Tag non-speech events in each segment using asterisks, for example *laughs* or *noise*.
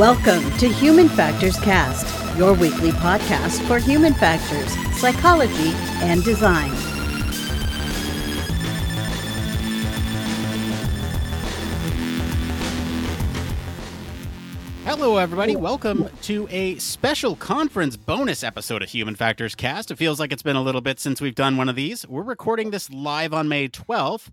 Welcome to Human Factors Cast, your weekly podcast for human factors, psychology, and design. Hello, everybody. Welcome to a special conference bonus episode of Human Factors Cast. It feels like it's been a little bit since we've done one of these. We're recording this live on May 12th.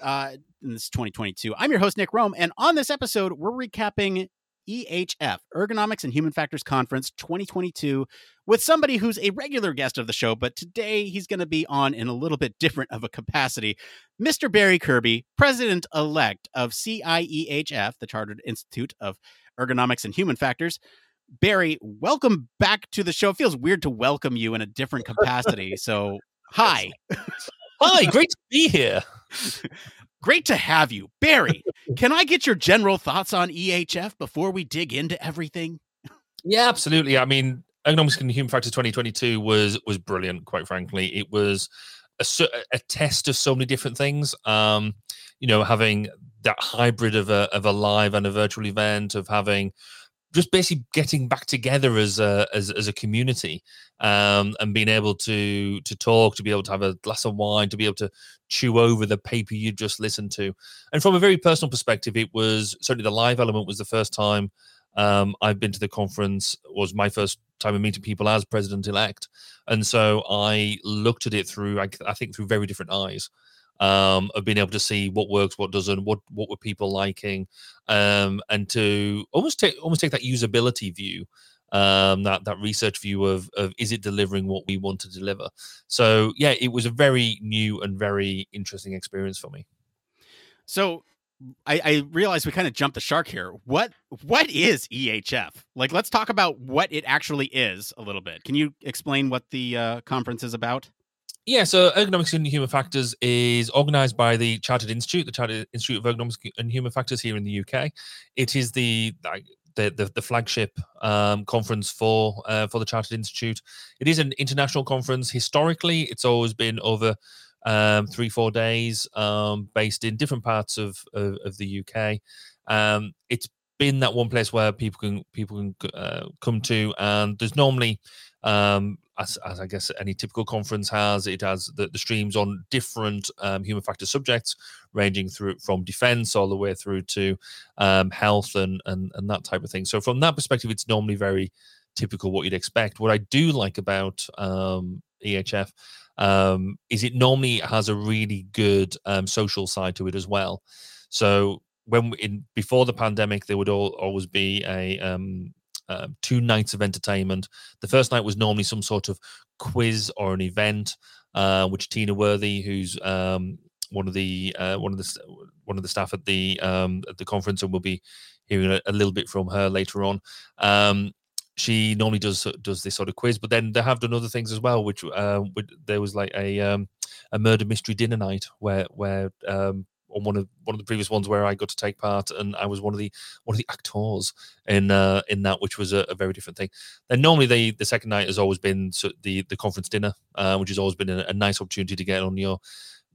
Uh, this is 2022. I'm your host, Nick Roome. And on this episode, we're recapping EHF, Ergonomics and Human Factors Conference 2022, with somebody who's a regular guest of the show, but today he's going to be on in a little bit different of a capacity. Mr. Barry Kirby, president elect of CIEHF, the Chartered Institute of Ergonomics and Human Factors. Barry, welcome back to the show. It feels weird to welcome you in a different capacity. So, *laughs* hi. Hi, great to be here. *laughs* Great to have you. Barry, *laughs* can I get your general thoughts on EHF before we dig into everything? Yeah, absolutely. I mean, Ergonomics and Human Factors 2022 was was brilliant, quite frankly. It was a, a test of so many different things. Um, you know, having that hybrid of a of a live and a virtual event, of having just basically getting back together as a as, as a community um, and being able to to talk to be able to have a glass of wine to be able to chew over the paper you just listened to. And from a very personal perspective it was certainly the live element was the first time um, i've been to the conference was my first time of meeting people as president elect and so i looked at it through I, I think through very different eyes um, of being able to see what works, what doesn't, what what were people liking, um, and to almost take almost take that usability view, um, that that research view of of is it delivering what we want to deliver. So yeah, it was a very new and very interesting experience for me. So I, I realize we kind of jumped the shark here. What what is EHF? Like, let's talk about what it actually is a little bit. Can you explain what the uh, conference is about? Yeah, so Ergonomics and Human Factors is organized by the Chartered Institute, the Chartered Institute of Ergonomics and Human Factors here in the UK. It is the the, the, the flagship um, conference for uh, for the Chartered Institute. It is an international conference. Historically, it's always been over um, three four days, um, based in different parts of of, of the UK. Um, it's been that one place where people can people can uh, come to, and there's normally um, as, as I guess any typical conference has, it has the, the streams on different um, human factor subjects, ranging through from defense all the way through to um, health and, and and that type of thing. So from that perspective, it's normally very typical what you'd expect. What I do like about um, EHF um, is it normally has a really good um, social side to it as well. So when in before the pandemic, there would all, always be a um, um, two nights of entertainment. The first night was normally some sort of quiz or an event, uh, which Tina Worthy, who's um, one of the uh, one of the one of the staff at the um, at the conference, and we'll be hearing a, a little bit from her later on. Um, she normally does does this sort of quiz, but then they have done other things as well. Which uh, there was like a um, a murder mystery dinner night where where on one of one of the previous ones where I got to take part, and I was one of the one of the actors in uh, in that, which was a, a very different thing. Then normally the the second night has always been the the conference dinner, uh, which has always been a, a, nice opportunity to get on your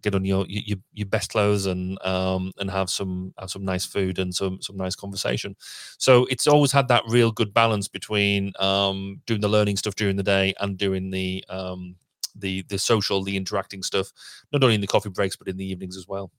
get on your your, your best clothes and um and have some have some nice food and some some nice conversation. So it's always had that real good balance between um doing the learning stuff during the day and doing the um the the social the interacting stuff not only in the coffee breaks but in the evenings as well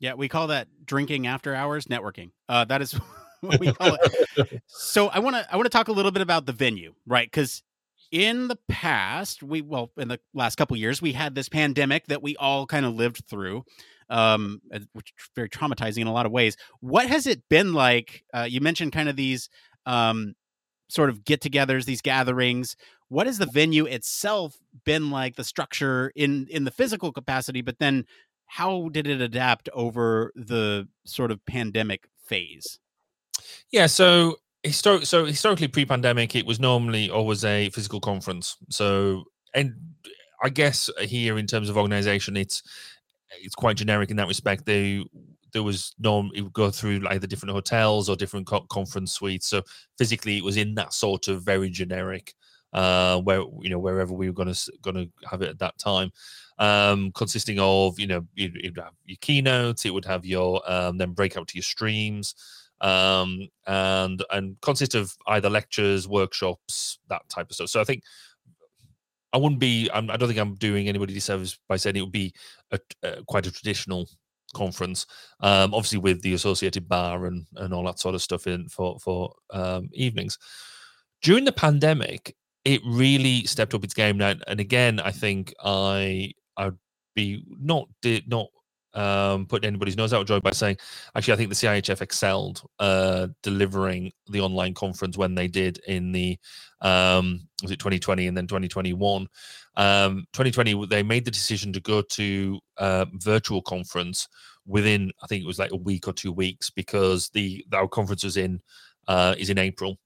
yeah, we call that drinking after hours networking. Uh, that is *laughs* what we call it. *laughs* so I want to I want to talk a little bit about the venue, right? Because in the past, we well, in the last couple years, we had this pandemic that we all kind of lived through, um, which is very traumatizing in a lot of ways. What has it been like? Uh, you mentioned kind of these um, sort of get-togethers, these gatherings. What has the venue itself been like? The structure in in the physical capacity, but then how did it adapt over the sort of pandemic phase? Yeah, so so historically pre-pandemic it was normally always a physical conference. So and I guess here in terms of organization it's it's quite generic in that respect. They there was no it would go through either different hotels or different co- conference suites. So physically it was in that sort of very generic uh where you know wherever we were going to going to have it at that time um, consisting of you know you'd, you'd, have your keynotes, it would have your um, then break out to your streams. um, and and consist of either lectures, workshops, that type of stuff. So I think I wouldn't be. I'm, I do not think I'm doing anybody disservice by saying it would be a, a, quite a traditional conference. Um, obviously, with the associated bar and and all that sort of stuff in for for um, evenings. During the pandemic, it really stepped up its game now. And again, I think I I'd be not did not um, putting anybody's nose out of joy by saying, actually, I think the CIHF excelled uh, delivering the online conference when they did in the um, was it 2020 and then 2021. Um, 2020, they made the decision to go to uh, virtual conference within, I think it was like a week or two weeks because the our conference was in uh, is in April,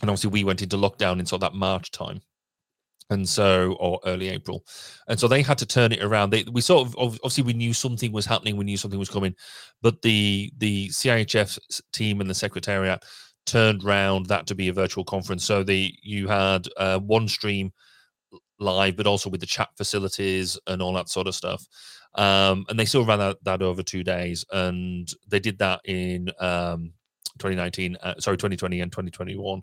and obviously we went into lockdown in sort of that March time and so or early April, and so they had to turn it around. They, we sort of obviously we knew something was happening, we knew something was coming, but the the CIHF team and the secretariat turned round that to be a virtual conference. So the you had uh, one stream live, but also with the chat facilities and all that sort of stuff. Um, and they still ran that, that over two days, and they did that in um, 2019, uh, sorry, 2020 and 2021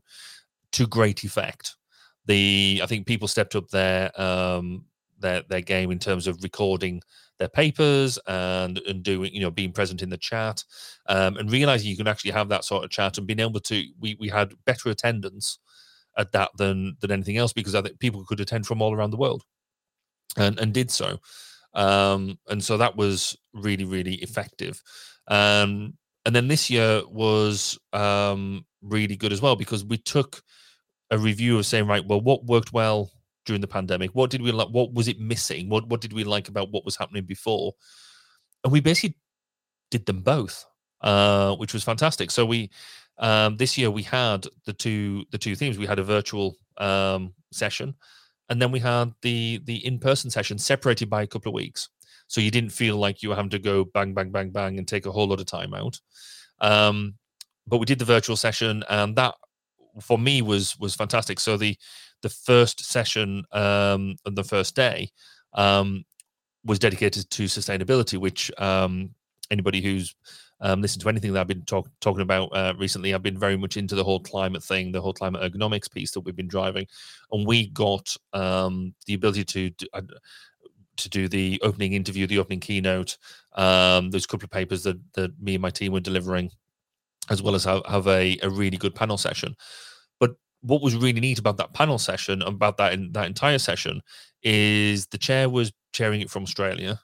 to great effect the I think people stepped up their um, their their game in terms of recording their papers and and doing you know being present in the chat um, and realizing you can actually have that sort of chat and being able to we we had better attendance at that than than anything else because I think people could attend from all around the world and and did so um, and so that was really really effective. Um, and then this year was um, really good as well because we took a review of saying, right, well, what worked well during the pandemic? What did we like? What was it missing? What what did we like about what was happening before? And we basically did them both, uh, which was fantastic. So we um, this year we had the two the two themes. We had a virtual um, session, and then we had the the in person session separated by a couple of weeks. So you didn't feel like you were having to go bang bang bang bang and take a whole lot of time out. Um, but we did the virtual session, and that for me was was fantastic. So the the first session um, on the first day um, was dedicated to sustainability, which um, anybody who's um, listened to anything that I've been talk, talking about uh, recently, I've been very much into the whole climate thing, the whole climate ergonomics piece that we've been driving, and we got um, the ability to. to uh, to do the opening interview, the opening keynote. Um, there's a couple of papers that, that me and my team were delivering as well as have, have a, a really good panel session. But what was really neat about that panel session, about that in that entire session, is the chair was chairing it from Australia.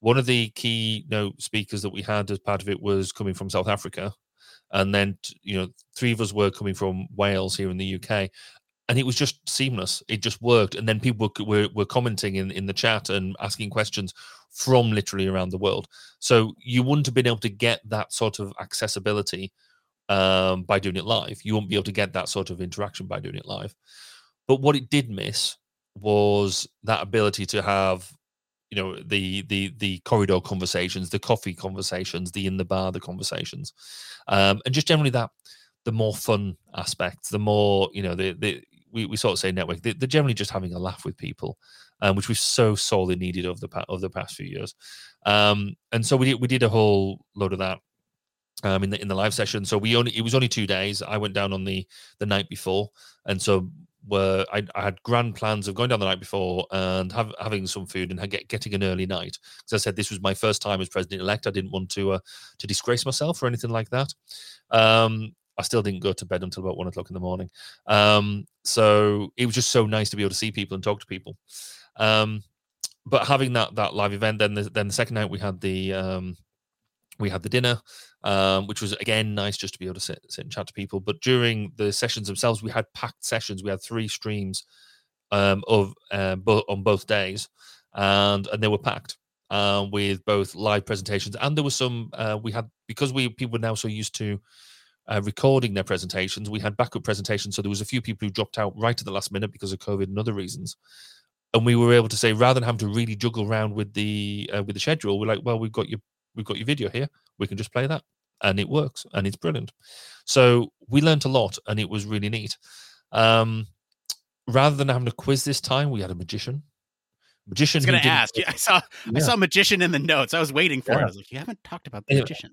One of the key speakers that we had as part of it was coming from South Africa. And then, you know, three of us were coming from Wales here in the UK and it was just seamless. It just worked. And then people were, were, were, commenting in, in the chat and asking questions from literally around the world. So you wouldn't have been able to get that sort of accessibility um, by doing it live. You wouldn't be able to get that sort of interaction by doing it live. But what it did miss was that ability to have you know the the the corridor conversations the coffee conversations the in the bar the conversations um and just generally that the more fun aspects the more you know the the we, we sort of say network they're, generally just having a laugh with people um, which we've so sorely needed over the over the past few years um, and so we did, we did a whole load of that um, in the in the live session so we only it was only two days i went down on the the night before and so were I, I, had grand plans of going down the night before and have, having some food and get, getting an early night because I said this was my first time as president elect. I didn't want to uh, to disgrace myself or anything like that. Um, I still didn't go to bed until about one o'clock in the morning. Um, so it was just so nice to be able to see people and talk to people. Um, but having that that live event, then the, then the second night we had the um, we had the dinner, um, which was again nice just to be able to sit, sit and chat to people. But during the sessions themselves, we had packed sessions. We had three streams um, of uh, on both days, and and they were packed uh, with both live presentations and there was some uh, we had because we people were now so used to uh, recording their presentations. We had backup presentations, so there was a few people who dropped out right at the last minute because of COVID and other reasons. And we were able to say, rather than having to really juggle around with the uh, with the schedule, we're like, well, we've got your we've got your video here. We can just play that, and it works, and it's brilliant. So we learned a lot, and it was really neat. Um, rather than having a quiz this time, we had a magician. Magician. I was going to ask. Yeah, I saw yeah. I saw magician in the notes. I was waiting for yeah. it. I was like, you haven't talked about the magician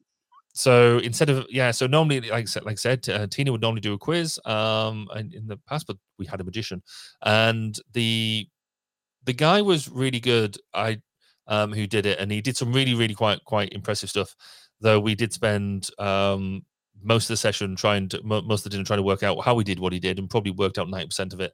so instead of yeah, so normally, like I said, like I said, uh, Tina would normally do a quiz um in, in the past, but we had a magician, and the the guy was really good. I um who did it, and he did some really really quite quite impressive stuff. Though we did spend um most of the session trying to most of the dinner trying to work out how he did what he did, and probably worked out ninety percent of it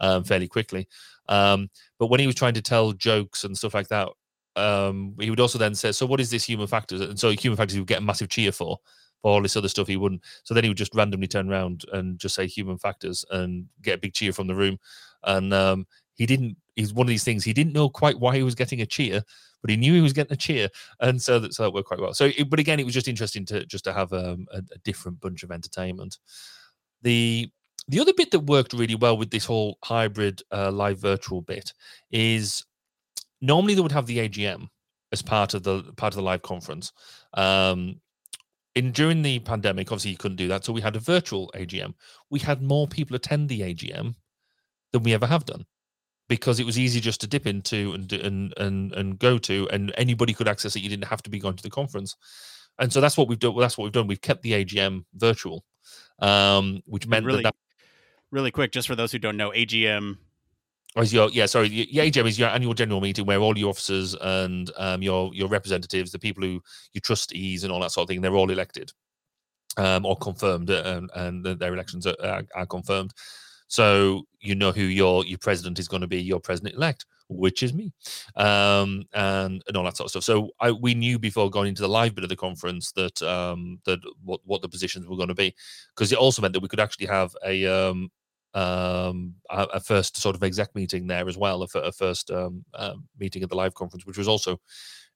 um, fairly quickly. Um, but when he was trying to tell jokes and stuff like that, um, he would also then say, "So what is this human factors?" And so human factors he would get a massive cheer for. For all this other stuff, he wouldn't. So then he would just randomly turn around and just say human factors and get a big cheer from the room. And um, he didn't. He's one of these things. He didn't know quite why he was getting a cheer, but he knew he was getting a cheer, and so that so that worked quite well. So, but again, it was just interesting to just to have um, a, a different bunch of entertainment. The the other bit that worked really well with this whole hybrid uh, live virtual bit is normally they would have the AGM as part of the part of the live conference. Um, in during the pandemic, obviously you couldn't do that, so we had a virtual AGM. We had more people attend the AGM than we ever have done because it was easy just to dip into and and and and go to, and anybody could access it. You didn't have to be going to the conference, and so that's what we've done. That's what we've done. We've kept the AGM virtual, um, which meant really, that, that really quick, just for those who don't know, AGM or is your yeah sorry the AGM is your annual general meeting where all your officers and um, your your representatives, the people who your trustees and all that sort of thing, they're all elected um, or confirmed, and, and their elections are, are, confirmed. So you know who your your president is going to be, your president elect, which is me, um, and and all that sort of stuff. So I, we knew before going into the live bit of the conference that um, that what what the positions were going to be, because it also meant that we could actually have a um, um, a, first sort of exec meeting there as well, a, a first um, uh, meeting at the live conference, which was also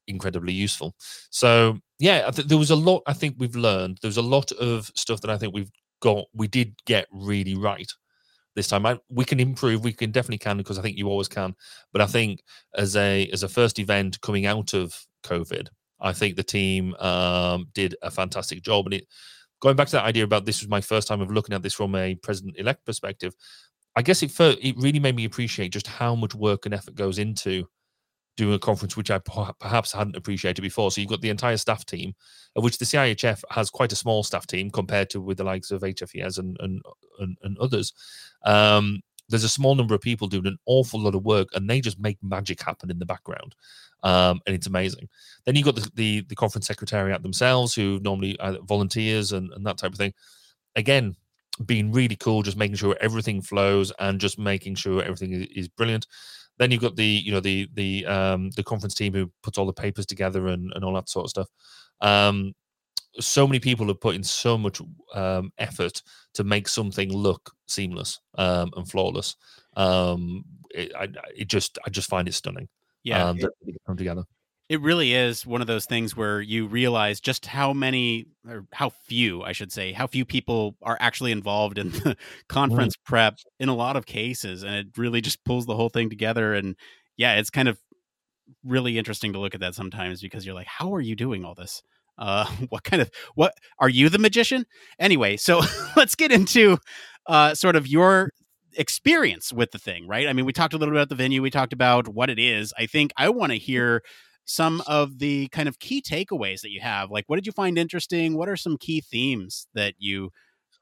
incredibly useful. So yeah, th- there was a lot I think we've learned. There's a lot of stuff that I think we've got, we did get really right this time. I, we can improve. We can definitely can because I think you always can. But I think as a as a first event coming out of COVID, I think the team um, did a fantastic job, and it going back to that idea about this was my first time of looking at this from a president elect perspective. I guess it it really made me appreciate just how much work and effort goes into doing a conference, which I perhaps hadn't appreciated before. So you've got the entire staff team, of which the CIHF has quite a small staff team compared to with the likes of HFES and and, and, and others. Um, there's a small number of people doing an awful lot of work, and they just make magic happen in the background um, and it's amazing. Then you've got the, the, the conference secretariat themselves, who normally are volunteers and, and that type of thing. Again, being really cool, just making sure everything flows and just making sure everything is, is brilliant. Then you've got the you know the the um, the conference team who puts all the papers together and, and all that sort of stuff. Um, so many people have put in so much um, effort to make something look seamless um, and flawless. Um, it, I, it just I just find it stunning yeah, um, that come together. It really is one of those things where you realize just how many, or how few, I should say, how few people are actually involved in *laughs* the conference mm. prep in a lot of cases, and it really just pulls the whole thing together. And yeah, it's kind of really interesting to look at that sometimes because you're like, how are you doing all this? Uh, *laughs* what kind of what are you the magician? Anyway, so *laughs* let's get into uh, sort of your experience with the thing, right? I mean, we talked a little bit about the venue, we talked about what it is. I think I want to hear some of the kind of key takeaways that you have. Like, what did you find interesting? What are some key themes that you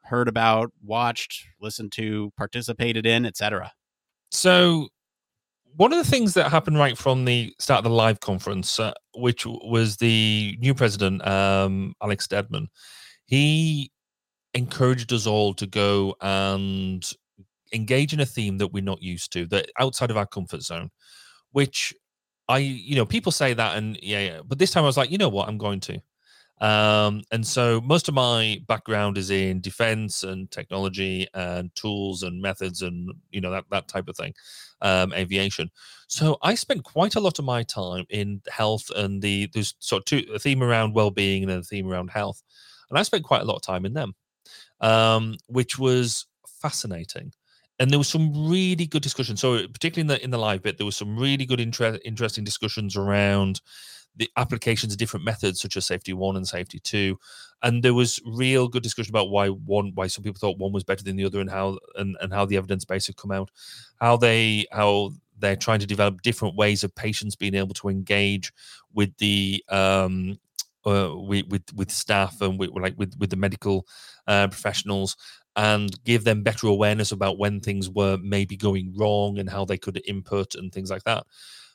heard about, watched, listened to, participated in, etc.? So, one of the things that happened right from the start of the live conference, uh, which was the new president, um, Alex Stedman, he encouraged us all to go and engage in a theme that we're not used to, that outside of our comfort zone, which I, you know, people say that and yeah, yeah, but this time I was like, you know what, I'm going to. Um, and so most of my background is in defense and technology and tools and methods and you know that that type of thing, um, aviation. So I spent quite a lot of my time in health and the there's sort of two, a theme around well-being and a theme around health, and I spent quite a lot of time in them, um, which was fascinating and there was some really good discussion. So particularly in the in the live bit, there was some really good inter- interesting discussions around the applications of different methods such as safety one and safety two and there was real good discussion about why one why some people thought one was better than the other and how and, and how the evidence base had come out how they how they're trying to develop different ways of patients being able to engage with the um uh, with, with with staff and with like with with the medical uh, professionals and give them better awareness about when things were maybe going wrong and how they could input and things like that.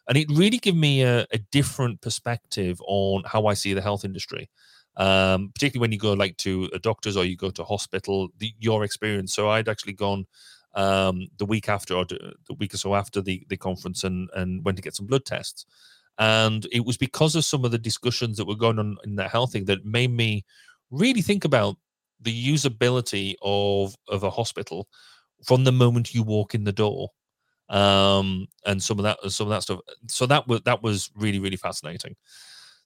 And it really gave me a, a different perspective on how I see the health industry, um, particularly when you go like to a doctor's or you go to hospital, the, your experience. So I'd actually gone um, the week after or the week or so after the, the conference and, and went to get some blood tests. And it was because of some of the discussions that were going on in that health thing that made me really think about the usability of of a hospital from the moment you walk in the door. Um and some of that some of that stuff so that was that was really really fascinating.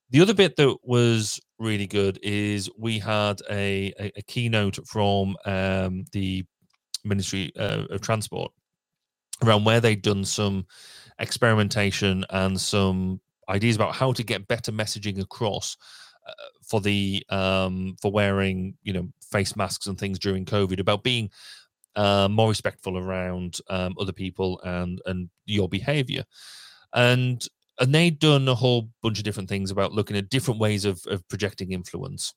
The other bit that was really good is we had a a, a keynote from um the ministry uh, of transport around where they'd done some experimentation and some ideas about how to get better messaging across uh, for the um, for wearing you know face masks and things during COVID about being uh, more respectful around um, other people and and your behavior. And and they'd done a whole bunch of different things about looking at different ways of, of projecting influence.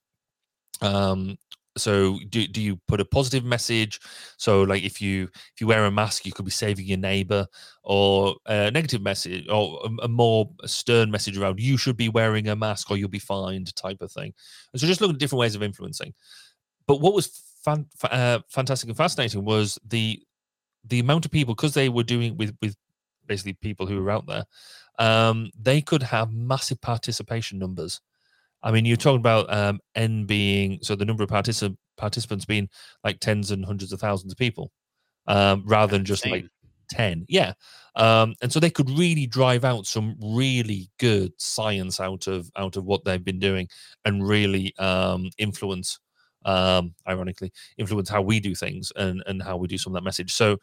Um so do, do you put a positive message? So like if you if you wear a mask you could be saving your neighbor or a negative message or a, a, more stern message around you should be wearing a mask or you'll be fined type of thing. And so just look at different ways of influencing but what was fan, uh, fantastic and fascinating was the the amount of people because they were doing with with basically people who were out there um they could have massive participation numbers. I mean, you're talking about um, N being so the number of particip- participants being like tens and hundreds of thousands of people, um, rather than just like ten. Yeah, um, and so they could really drive out some really good science out of out of what they've been doing, and really um, influence, um, ironically, influence how we do things and and how we do some of that message. So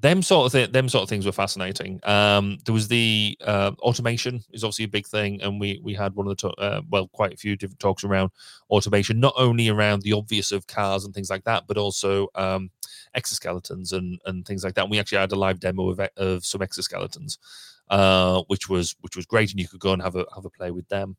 them sort of th- them sort of things were fascinating. Um, there was the uh, automation is obviously a big thing, and we we had one of the to- uh, well quite a few different talks around automation, not only around the obvious of cars and things like that, but also um, exoskeletons and and things like that. And we actually had a live demo of, of some exoskeletons, uh, which was which was great, and you could go and have a have a play with them.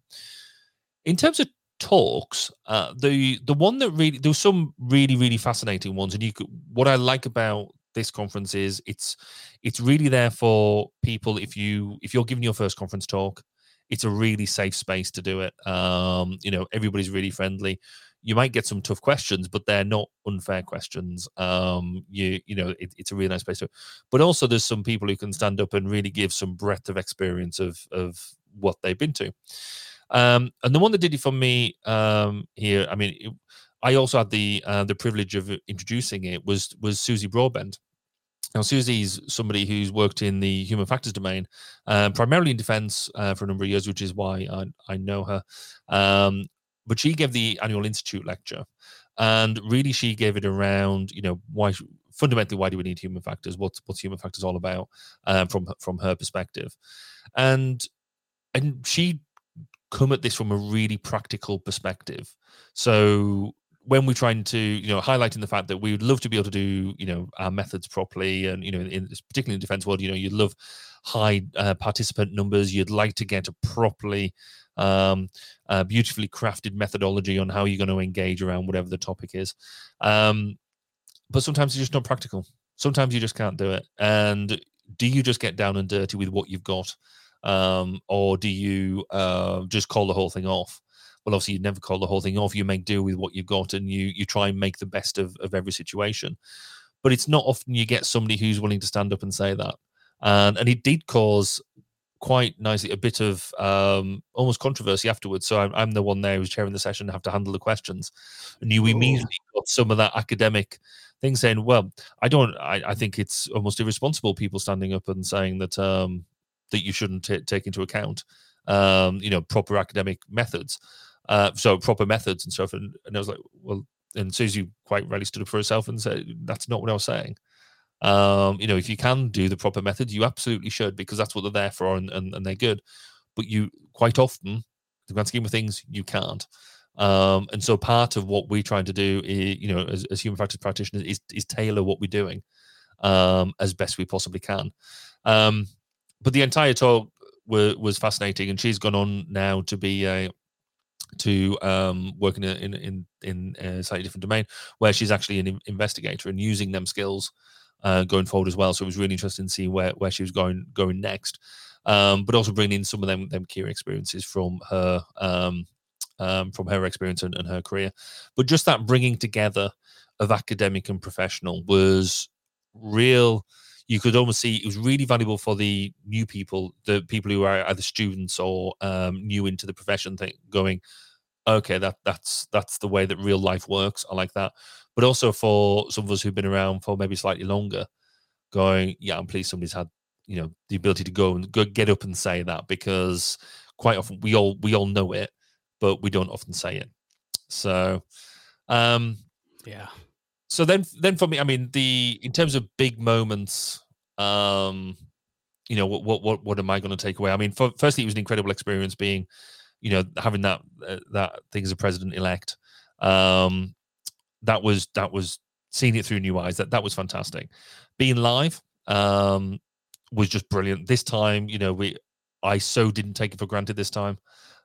In terms of talks, uh, the the one that really there some really really fascinating ones, and you could what I like about this conference is it's it's really there for people if you if you're giving your first conference talk it's a really safe space to do it. Um you know everybody's really friendly. You might get some tough questions but they're not unfair questions. Um you you know it, it's a really nice place to but also there's some people who can stand up and really give some breadth of experience of of what they've been to um and the one that did it for me um here i mean it, I also had the uh, the privilege of introducing it was was Susie Broadbent. Now, Susie's somebody who's worked in the human factors domain, uh, primarily in defense uh, for a number of years, which is why I, I know her. Um, but she gave the annual institute lecture, and really she gave it around, you know, why fundamentally why do we need human factors? What's what's human factors all about um, from from her perspective, and and she come at this from a really practical perspective. So when we're trying to you know highlighting the fact that we would love to be able to do you know our methods properly and you know in particularly in the defense world you know you'd love high uh, participant numbers. You'd like to get a properly um, uh, beautifully crafted methodology on how you're going to engage around whatever the topic is. Um, but sometimes it's just not practical. Sometimes you just can't do it. And do you just get down and dirty with what you've got um, or do you uh, just call the whole thing off well, obviously you never call the whole thing off. You make do with what you've got, and you you try and make the best of of every situation. But it's not often you get somebody who's willing to stand up and say that, and and it did cause quite nicely a bit of um, almost controversy afterwards. So I'm, I'm the one there who's chairing the session, have to handle the questions, and you immediately got some of that academic thing saying, "Well, I don't. I, I think it's almost irresponsible people standing up and saying that um, that you shouldn't t- take into account, um, you know, proper academic methods." uh, so proper methods and stuff. And, and I was like, well, and Susie quite rightly stood up for herself and said, that's not what I was saying. Um, you know, if you can do the proper methods, you absolutely should because that's what they're there for and, and, and they're good. But you quite often, the grand scheme of things, you can't. Um, and so part of what we're trying to do, is, you know, as, as human factors practitioners, is, is tailor what we're doing um, as best we possibly can. Um, but the entire talk was, was fascinating, and she's gone on now to be a to um, work in a, in in in a slightly different domain, where she's actually an investigator and using them skills uh, going forward as well. So it was really interesting to see where where she was going going next, um, but also bringing in some of them them key experiences from her um, um, from her experience and, and her career. But just that bringing together of academic and professional was real you could almost see it was really valuable for the new people, the people who are either students or um, new into the profession, thing, going, okay, that that's that's the way that real life works. I like that. But also for some of us who've been around for maybe slightly longer, going, yeah, I'm pleased somebody's had you know the ability to go and go get up and say that because quite often we all we all know it, but we don't often say it. So, um, yeah, so then then for me i mean the in terms of big moments um you know what what what, what am i going to take away? I mean for, firstly it was an incredible experience being you know having that uh, that thing as a president elect um that was that was seeing it through new eyes that that was fantastic. Being live um was just brilliant. This time you know we i so didn't take it for granted this time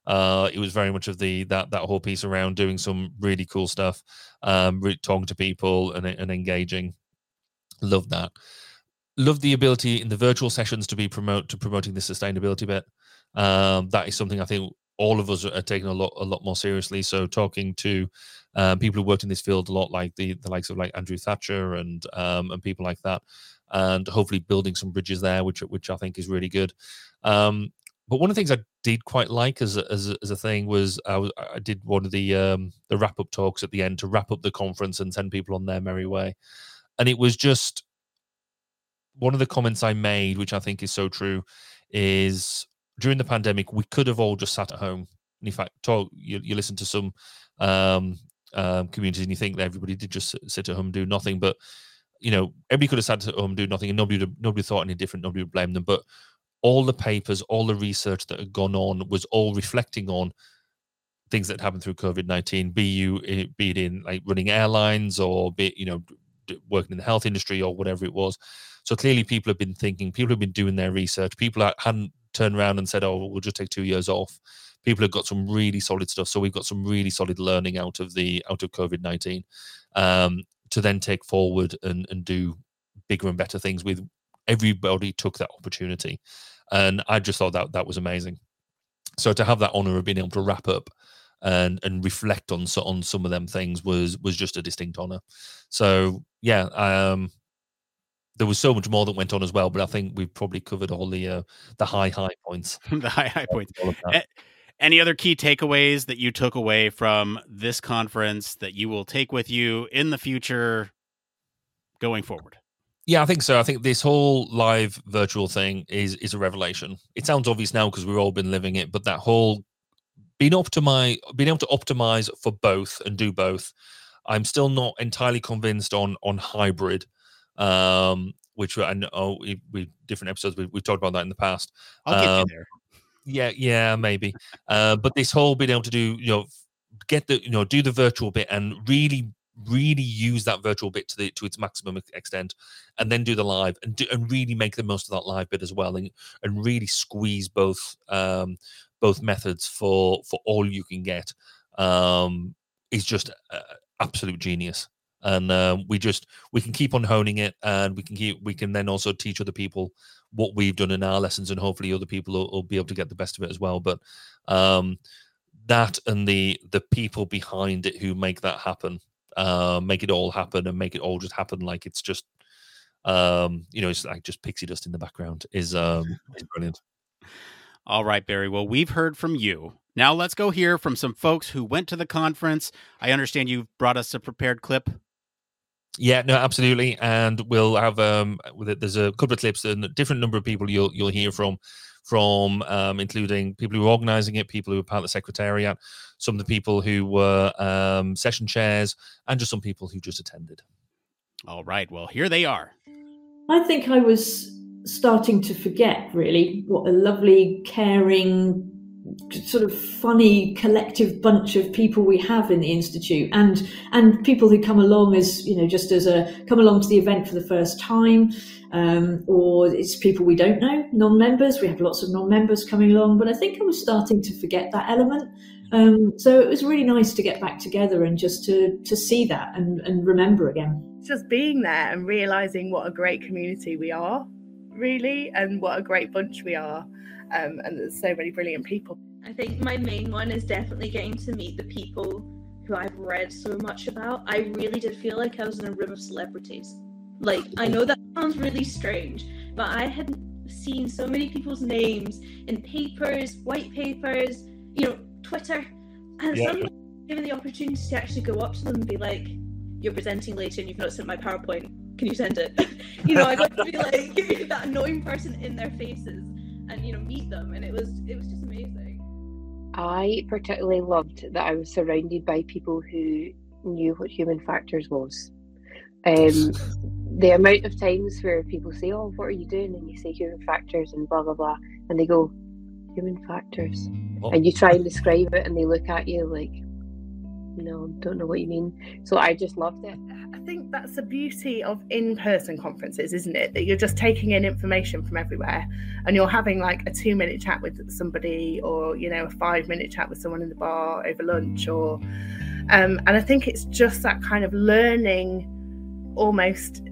uh, it was very much of the that that whole piece around doing some really cool stuff, um, talking to people and, and engaging. Love that. Love the ability in the virtual sessions to be promote to promoting the sustainability bit. Um, that is something I think all of us are taking a lot a lot more seriously. So talking to um, people who worked in this field a lot, like the the likes of like Andrew Thatcher and um, and people like that, and hopefully building some bridges there, which which I think is really good. Um, but one of the things I did quite like as a, as a, as a thing was I, was I did one of the um, the wrap up talks at the end to wrap up the conference and send people on their merry way, and it was just one of the comments I made, which I think is so true, is during the pandemic we could have all just sat at home. And in fact, talk you, you listen to some um, um, communities and you think that everybody did just sit at home do nothing, but you know everybody could have sat at home do nothing, and nobody would, nobody thought any different. Nobody would blame them, but all the papers, all the research that had gone on was all reflecting on things that happened through COVID nineteen. Be you eh, be it in like running airlines or be you know working in the health industry or whatever it was. So clearly, people have been thinking. People have been doing their research. People hadn't turned around and said, "Oh, we'll just take two years off." People have got some really solid stuff. So we've got some really solid learning out of the out of COVID nineteen um, to then take forward and and do bigger and better things with. Everybody took that opportunity and I just thought that that was amazing. So to have that honor of being able to wrap up and and reflect on so on some of them things was was just a distinct honor. So yeah, um, there was so much more that went on as well, but I think we've probably covered all the uh, the high high points. *laughs* the high high points. Any other key takeaways that you took away from this conference that you will take with you in the future going forward? Yeah, I think so. I think this whole live virtual thing is is a revelation. It sounds obvious now because we've all been living it, but that whole being optimize, being able to optimize for both and do both, I'm still not entirely convinced on on hybrid. Um, which I know we, we different episodes we, have talked about that in the past. I'll get um, there. Yeah, yeah, maybe. uh, but this whole being able to do, you know, get the, you know, do the virtual bit and really really use that virtual bit to the to its maximum extent and then do the live and do, and really make the most of that live bit as well and and really squeeze both um both methods for for all you can get um is just uh, absolute genius. And uh, we just we can keep on honing it and we can keep we can then also teach other people what we've done in our lessons and hopefully other people will, will be able to get the best of it as well. But um that and the the people behind it who make that happen uh, make it all happen and make it all just happen like it's just um, you know, it's like just pixie dust in the background is um is *laughs* brilliant. All right, Barry. Well, we've heard from you. Now let's go hear from some folks who went to the conference. I understand you've brought us a prepared clip. Yeah, no, absolutely, and we'll have um. There's a couple of clips and a different number of people you'll you'll hear from from um, including people who were organizing it, people who are part of the secretariat, some of the people who were um, session chairs, and just some people who just attended. All right. Well, here they are. I think I was starting to forget really what a lovely, caring, sort of funny collective bunch of people we have in the institute and and people who come along as you know just as a come along to the event for the first time um, or it's people we don't know non-members. We have lots of non-members coming along but i think i was starting to forget that element. Um, so it was really nice to get back together and just to to see that and, and remember again. Just being there and realizing what a great community we are really and what a great bunch we are um, and there's so many brilliant people. I think my main one is definitely getting to meet the people who I've read so much about. I really did feel like I was in a room of celebrities. Like, I know that sounds really strange, but I had seen so many people's names in papers, white papers, you know, Twitter, and yeah. suddenly given the opportunity to actually go up to them and be like, "You're presenting later, and you've not sent my PowerPoint. Can you send it?" *laughs* you know, I got to be like *laughs* that annoying person in their faces and you know meet them and it was it was just amazing. I particularly loved that i was surrounded by people who knew what human factors was. Um, *laughs* the amount of times where people say oh what are you doing? and you say human factors and blah blah blah and they go human factors. Oh. and you try and describe it and they look at you like no don't know what you mean so i just loved it I think that's the beauty of in-person conferences, isn't it? That you're just taking in information from everywhere, and you're having like a two-minute chat with somebody, or you know, a five-minute chat with someone in the bar over lunch, or um, and I think it's just that kind of learning, almost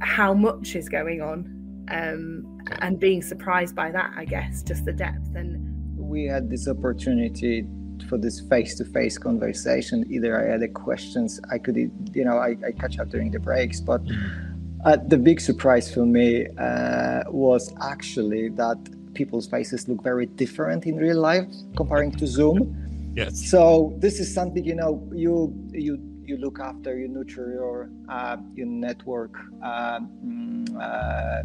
how much is going on, um, and being surprised by that. I guess just the depth and. We had this opportunity for this face-to-face conversation. Either i had questions i could you know i, I catch up during the breaks but mm-hmm. uh, the big surprise for me uh, was actually that people's faces look very different in real life comparing to zoom. Yes. So this is something you know you you you look after you nurture your uh, your network uh, mm, uh,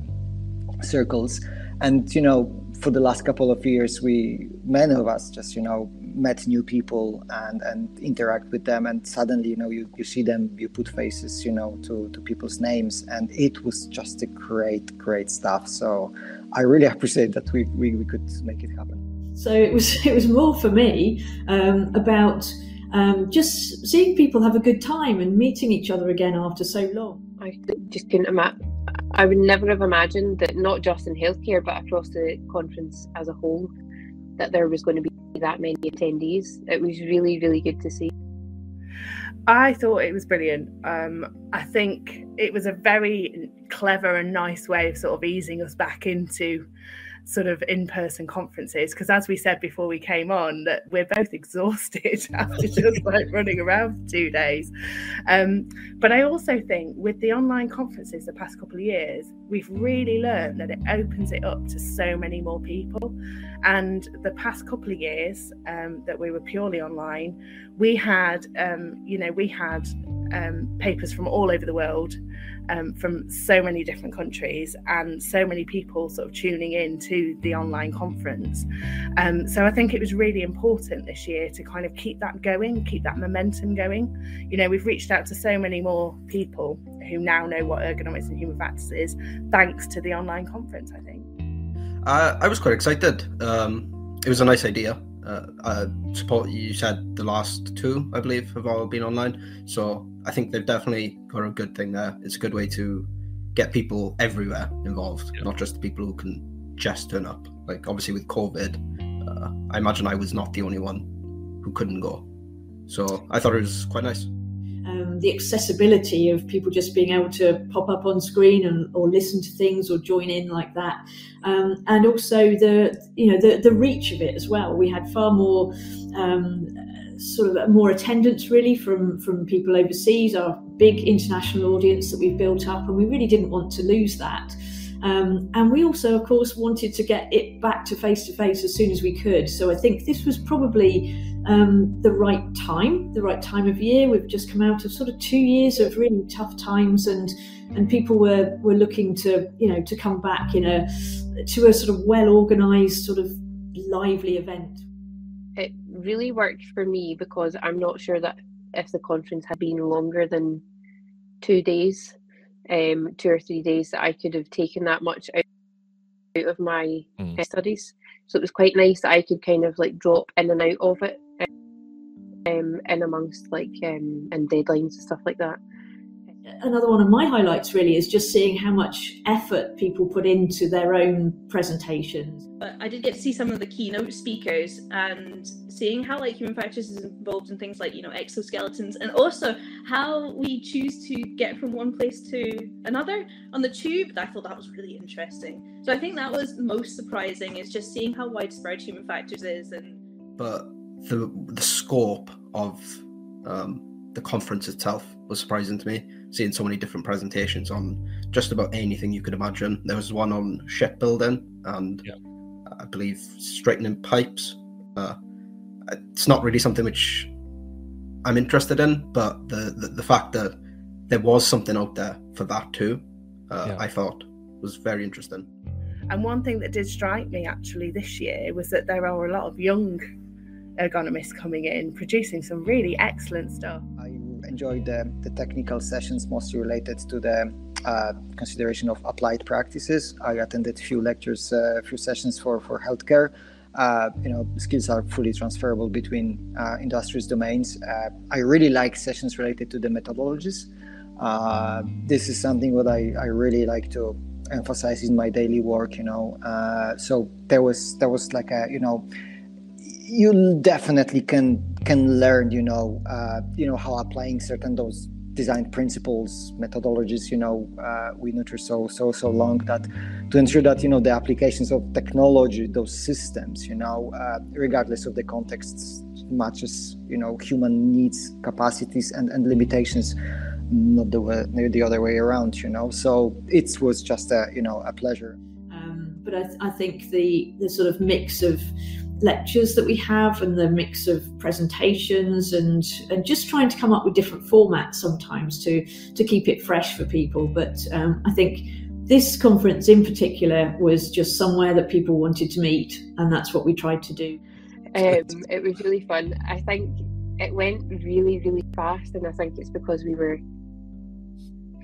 circles. And you know for the last couple of years we many of us just you know met new people and and interact with them and suddenly you know you, you see them you put faces you know to to people's names and it was just a great great stuff. So i really *laughs* appreciate that we we, we could make it happen. So it was *laughs* it was more for me um, about um, just seeing people have a good time and meeting each other again after so long. I just couldn't imagine I would never have imagined that not just in healthcare but across the conference as a whole that there was going to be that many attendees. It was really, really good to see. I thought it was brilliant. Um, I think it was a very clever and nice way of sort of easing us back into sort of in-person conferences because as we said before we came on that we're both exhausted *laughs* after *laughs* just like running around for two days. Um, but i also think with the online conferences the past couple of years we've really learned that it opens it up to so many more people. And the past couple of years um, that we were purely online we had um, you know we had um, papers from all over the world um, from so many different countries and so many people sort of tuning in to the online conference. Um, so I think it was really important this year to kind of keep that going, keep that momentum going. You know, we've reached out to so many more people who now know what ergonomics and human factors is, thanks to the online conference, I think. Uh, I was quite excited. Um, it was a nice idea. Uh, uh, support you said the last two, I believe, have all been online. So I think they've definitely got a good thing there. It's a good way to get people everywhere involved, yeah. not just the people who can just turn up. Like obviously with COVID, uh, I imagine I was not the only one who couldn't go. So I thought it was quite nice. Um, the accessibility of people just being able to pop up on screen and or listen to things or join in like that, um, and also the you know the the reach of it as well. We had far more um, sort of more attendance really from from people overseas our big international audience that we've built up and we really didn't want to lose that um, and we also of course wanted to get it back to face to face as soon as we could. So i think this was probably um, the right time the right time of year. We've just come out of sort of two years of really tough times and and people were were looking to you know to come back in a to a sort of well organized sort of lively event. It really worked for me because I'm not sure that if the conference had been longer than two days, um, two or three days, that I could have taken that much out, out of my mm. studies. So it was quite nice that I could kind of like drop in and out of it, um, in amongst like um, and deadlines and stuff like that another one of my highlights really is just seeing how much effort people put into their own presentations. But I did get to see some of the keynote speakers and seeing how like human factors is involved in things like you know exoskeletons and also how we choose to get from one place to another on the tube. I thought that was really interesting. So I think that was most surprising is just seeing how widespread human factors is and. But the the scope of um, the conference itself was surprising to me seeing so many different presentations on just about anything you could imagine. There was one on shipbuilding and yeah. I believe straightening pipes. Uh, it's not really something which I'm interested in, but the, the, the fact that there was something out there for that too, uh, yeah. I thought was very interesting. And one thing that did strike me actually this year was that there are a lot of young ergonomists coming in, producing some really excellent stuff. I enjoyed the, the technical sessions mostly related to the uh, consideration of applied practices. I attended a few lectures, a uh, few sessions for, for healthcare. Uh, you know, skills are fully transferable between uh, industries domains. Uh, I really like sessions related to the methodologies. Uh, this is something that I, I really like to emphasize in my daily work. You know, so there was there was like a you know you definitely can can learn you know uh, you know how applying certain those design principles methodologies you know uh, we nurture so so so long that to ensure that you know the applications of technology those systems you know uh, regardless of the context matches you know human needs capacities and and limitations not the way the other way around you know. So it was just a you know a pleasure. Um, but I, I think the the sort of mix of lectures that we have and the mix of presentations and and just trying to come up with different formats sometimes to to keep it fresh for people. But um, i think this conference in particular was just somewhere that people wanted to meet and that's what we tried to do. Um, it was really fun. I think it went really really fast and i think it's because we were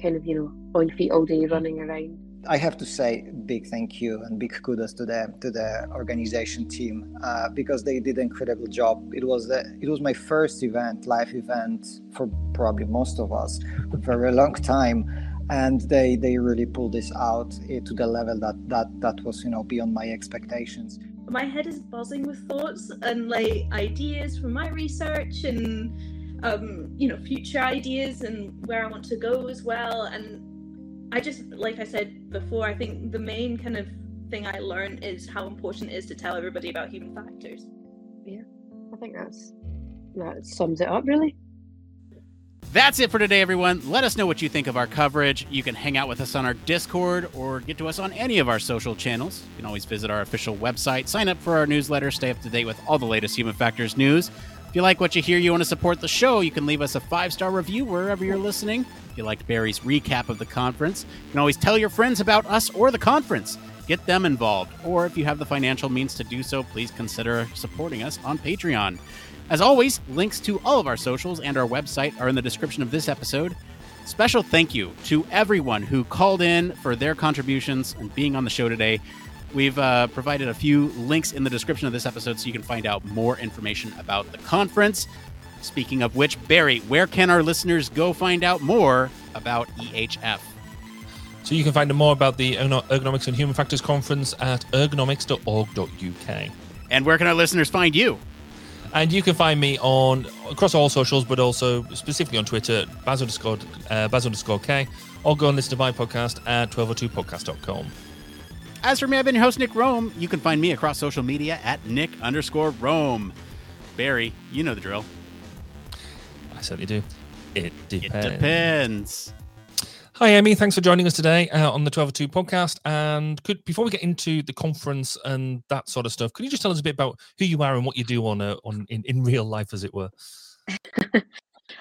kind of you know on feet all day running around I have to say big thank you and big kudos to the to the organization team uh, because they did an incredible job. It was the, it was my first event, live event for probably most of us *laughs* for a long time, and they they really pulled this out to the level that that that was you know beyond my expectations. My head is buzzing with thoughts and like ideas from my research and um, you know future ideas and where I want to go as well and I just, like I said before, I think the main kind of thing I learned is how important it is to tell everybody about human factors. Yeah, I think that's that sums it up really. That's it for today, everyone. Let us know what you think of our coverage. You can hang out with us on our Discord or get to us on any of our social channels. You can always visit our official website, sign up for our newsletter, stay up to date with all the latest Human Factors news. If you like what you hear, you want to support the show, you can leave us a five star review wherever you're listening. If you liked Barry's recap of the conference, you can always tell your friends about us or the conference. Get them involved. Or if you have the financial means to do so, please consider supporting us on Patreon. As always, links to all of our socials and our website are in the description of this episode. Special thank you to everyone who called in for their contributions and being on the show today. We've uh, provided a few links in the description of this episode so you can find out more information about the conference. Speaking of which, Barry, where can our listeners go find out more about EHF? So you can find out more about the Ergonomics and Human Factors Conference at ergonomics.org.uk. And where can our listeners find you? And you can find me on across all socials, but also specifically on Twitter, Baz underscore, uh, Baz underscore K, or go and listen to my podcast at 1202podcast.com. As for me, I've been your host, Nick Roome. You can find me across social media at Nick underscore Roome. Barry, you know the drill. I certainly do. It depends. It depends. Hi, Aimee. Thanks for joining us today uh, on the 1202 podcast. And could before we get into the conference and that sort of stuff, could you just tell us a bit about who you are and what you do on uh, on in, in real life, as it were? *laughs*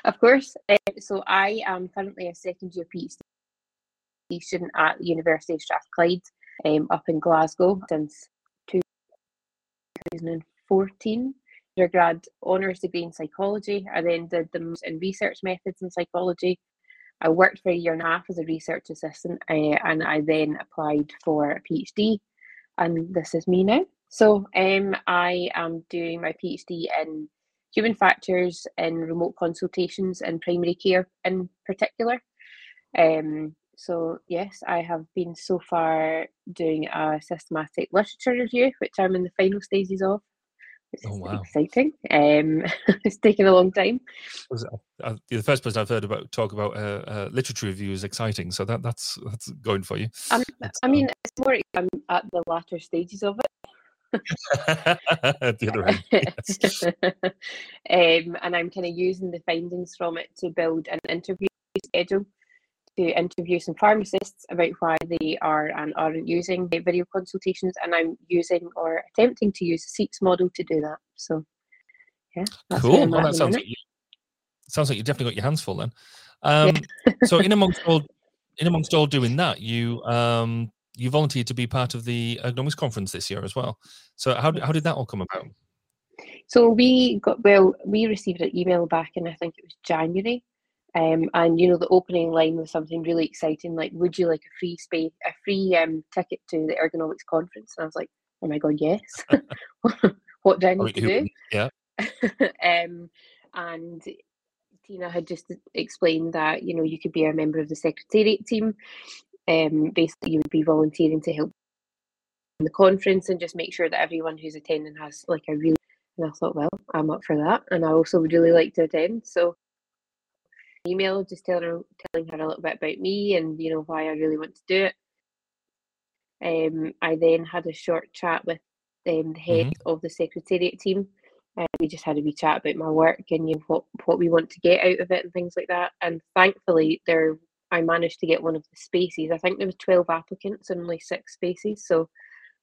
of course. Uh, so I am currently a second year PhD student at the University of Strathclyde um, up in Glasgow since 2014. Undergrad honours degree in psychology. I then did the in research methods in psychology. I worked for a year and a half as a research assistant, uh, and I then applied for a PhD, and this is me now. So um, I am doing my PhD in human factors in remote consultations and primary care in particular. Um, so yes, I have been so far doing a systematic literature review, which I'm in the final stages of. Which Oh, wow. exciting. Um, *laughs* it's taken a long time. Uh, You're the first person I've heard about talk about uh, uh, literature review is exciting. So that that's that's going for you. Um, I mean, it's more I'm at the latter stages of it. *laughs* the other end. *laughs* um, and I'm kind of using the findings from it to build an interview schedule to interview some pharmacists about why they are and aren't using video consultations. And I'm using or attempting to use the SEIPS model to do that. So, yeah, that's Cool. Well, that at sounds minute. like you, sounds like you definitely got your hands full then. Um, *laughs* so in amongst all in amongst all doing that, you um you volunteered to be part of the ergonomics conference this year as well. So how how did that all come about? So we got well, we received an email back in I think it was January. Um, and you know the opening line was something really exciting, like would you like a free space a free um ticket to the ergonomics conference? And I was like, Oh my god, yes. *laughs* what do I I need to do? Yeah. *laughs* um, and Tina had just explained that you know you could be a member of the secretariat team. Um, basically, you would be volunteering to help in the conference and just make sure that everyone who's attending has like a really. And I thought, well, I'm up for that, and I also would really like to attend. So, email just telling her, telling her a little bit about me and you know why I really want to do it. Um, I then had a short chat with um, the head of the secretariat team. Uh, we just had a wee chat about my work and you know, what what we want to get out of it and things like that. And thankfully, there I managed to get one of the spaces. I think there was twelve applicants and only six spaces, so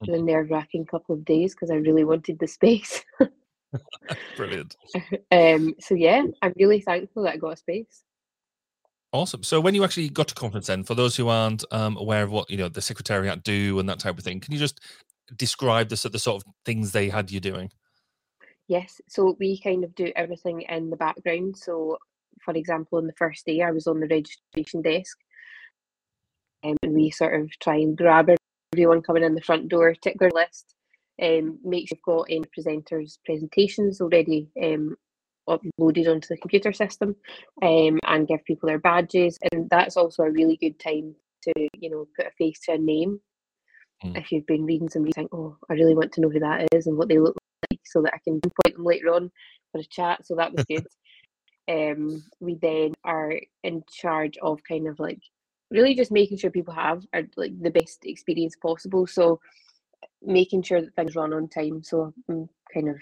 was a nerve wracking couple of days because I really wanted the space. *laughs* Brilliant. *laughs* um, so yeah, I'm really thankful that I got a space. Awesome. So when you actually got to conference then, for those who aren't um, aware of what you know the secretariat do and that type of thing, can you just describe the, sort- the sort of things they had you doing? Yes, so we kind of do everything in the background. So, for example, on the first day, I was on the registration desk, um, and we sort of try and grab everyone coming in the front door, tick their list, um, make sure you've got any presenters' presentations already um, uploaded onto the computer system, um, and give people their badges. And that's also a really good time to, you know, put a face to a name. Mm. If you've been reading somebody, think, oh, I really want to know who that is and what they look like, so that I can point them later on for a chat. So that was good. *laughs* um, we then are in charge of kind of like really just making sure people have are like the best experience possible. So making sure that things run on time. So I'm kind of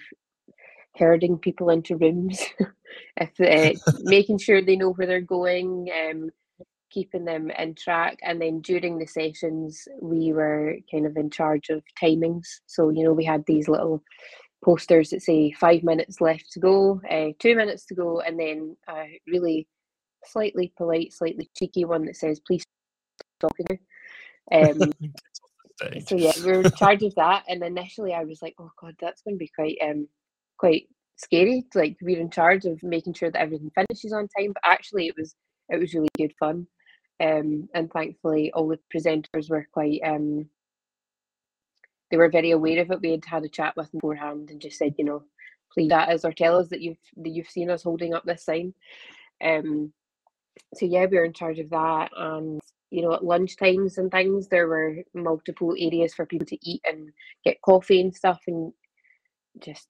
herding people into rooms, *laughs* if uh, *laughs* making sure they know where they're going, um, keeping them in track, and then during the sessions we were kind of in charge of timings. So you know we had these little posters that say five minutes left to go, uh, two minutes to go, and then a really slightly polite, slightly cheeky one that says please stop talking. Um, *laughs* so yeah, we were in charge of that. And initially, I was like, "Oh God, that's going to be quite um quite scary." to Like we're in charge of making sure that everything finishes on time. But actually, it was it was really good fun. Um, and thankfully, all the presenters were quite um they were very aware of it. We had had a chat with them beforehand and just said, you know, please that is or tell us that you've that you've seen us holding up this sign. Um, so yeah, we were in charge of that, and you know, at lunch times and things, there were multiple areas for people to eat and get coffee and stuff, and just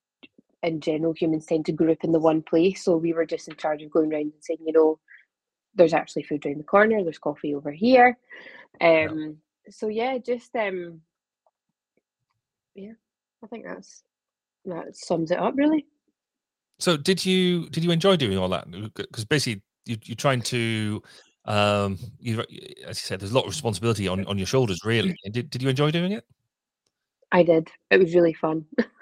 in general, humans tend to group in the one place. So we were just in charge of going around and saying, you know, there's actually food around the corner, there's coffee over here. Um, so yeah, just um, yeah, I think that's that sums it up really. So did you did you enjoy doing all that? Because basically you, you're trying to um you as you said there's a lot of responsibility on, on your shoulders really. And Did did you enjoy doing it? I did. It was really fun. *laughs*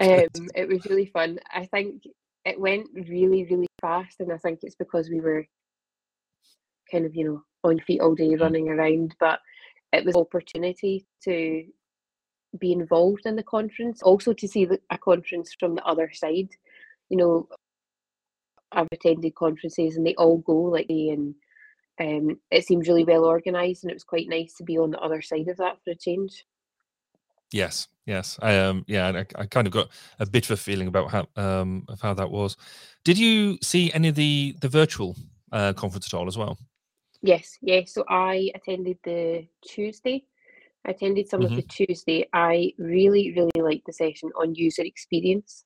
um, *laughs* it was really fun. I think it went really, really fast, and I think it's because we were kind of, you know, on feet all day, running around. But it was an opportunity to be involved in the conference, also to see the, a conference from the other side. You know, I've attended conferences and they all go like me, and um, it seems really well organised, and it was quite nice to be on the other side of that for a change. Yes, yes. I um yeah, I, I kind of got a bit of a feeling about how um of how that was. Did you see any of the the virtual uh, conference at all as well? Yes, yes. So I attended the Tuesday. I attended some of the Tuesday. I really, really liked the session on user experience.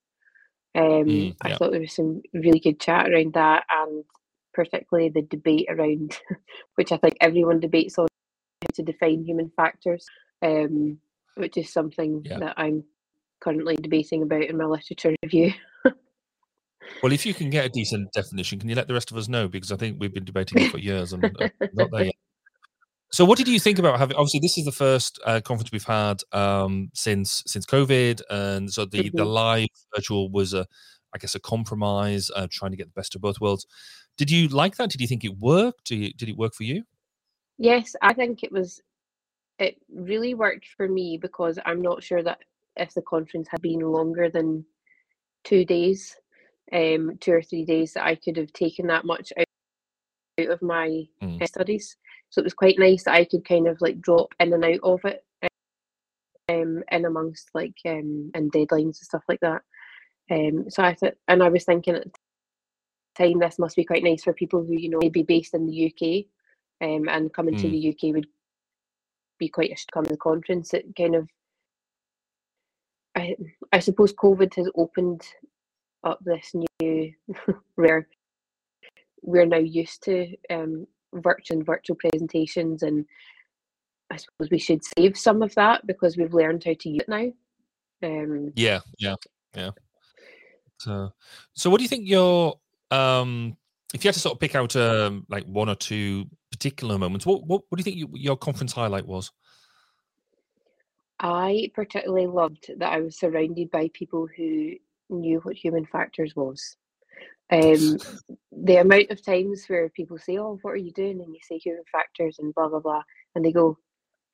Um, Mm, I thought there was some really good chat around that, and particularly the debate around, *laughs* which I think everyone debates on, how to define human factors, um, which is something Yeah. that I'm currently debating about in my literature review. *laughs* Well, if you can get a decent definition, can you let the rest of us know? Because I think we've been debating it for years and uh, *laughs* not there yet. So, what did you think about having? Obviously, this is the first uh, conference we've had um, since since COVID, and so the the Mhm. live virtual was a, I guess, a compromise, uh, trying to get the best of both worlds. Did you like that? Did you think it worked? Did, you, did it work for you? Yes, I think it was. It really worked for me because I'm not sure that if the conference had been longer than two days, um, two or three days, that I could have taken that much out, of my Mm. uh, studies. So it was quite nice that I could kind of like drop in and out of it, um, in amongst like um and deadlines and stuff like that. Um, so I thought, and I was thinking at the time this must be quite nice for people who you know may be based in the UK, um, and coming to Mm. the UK would be quite a the conference. It kind of, I I suppose COVID has opened up this new *laughs* where we're now used to um virtual virtual presentations and I suppose we should save some of that because we've learned how to use it now. Um, Yeah, yeah, yeah. So, so what do you think your um, if you had to sort of pick out um, like one or two particular moments, what what, what do you think you, your conference highlight was? I particularly loved that I was surrounded by people who knew what human factors was. Um, the amount of times where people say, "Oh, what are you doing?" and you say human factors and blah blah blah, and they go,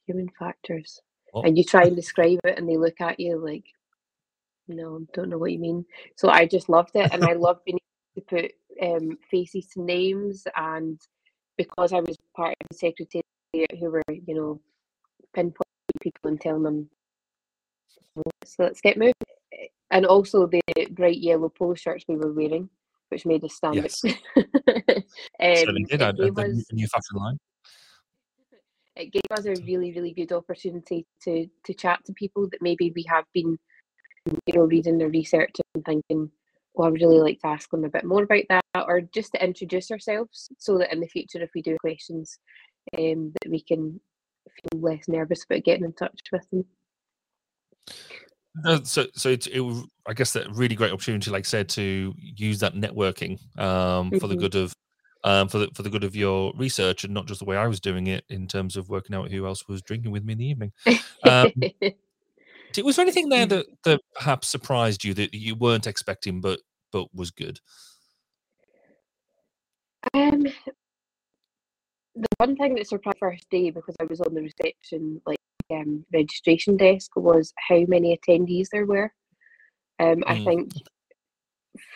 "Human factors," What? and you try and describe it, and they look at you like, "No, don't know what you mean." So I just loved it, and I love being able to put um, faces to names, and because I was part of the secretariat who were, you know, pinpointing people and telling them, "So let's get moving." And also the bright yellow polo shirts we were wearing, which made us stand Yes. out. *laughs* Um, did. I, it gave us new- new fashion line. *laughs* it gave us a really really good opportunity to to chat to people that maybe we have been you know reading the research and thinking well i would really like to ask them a bit more about that or just to introduce ourselves so that in the future if we do questions um that we can feel less nervous about getting in touch with them No, so so it's it, was- I guess that really great opportunity, like I said, to use that networking um, for the Mhm. good of um, for the for the good of your research and not just the way I was doing it in terms of working out who else was drinking with me in the evening. Um, *laughs* was there anything there that that perhaps surprised you that you weren't expecting, but but was good? Um, the one thing that surprised first day because I was on the reception like um, registration desk was how many attendees there were. Um, I Mm. think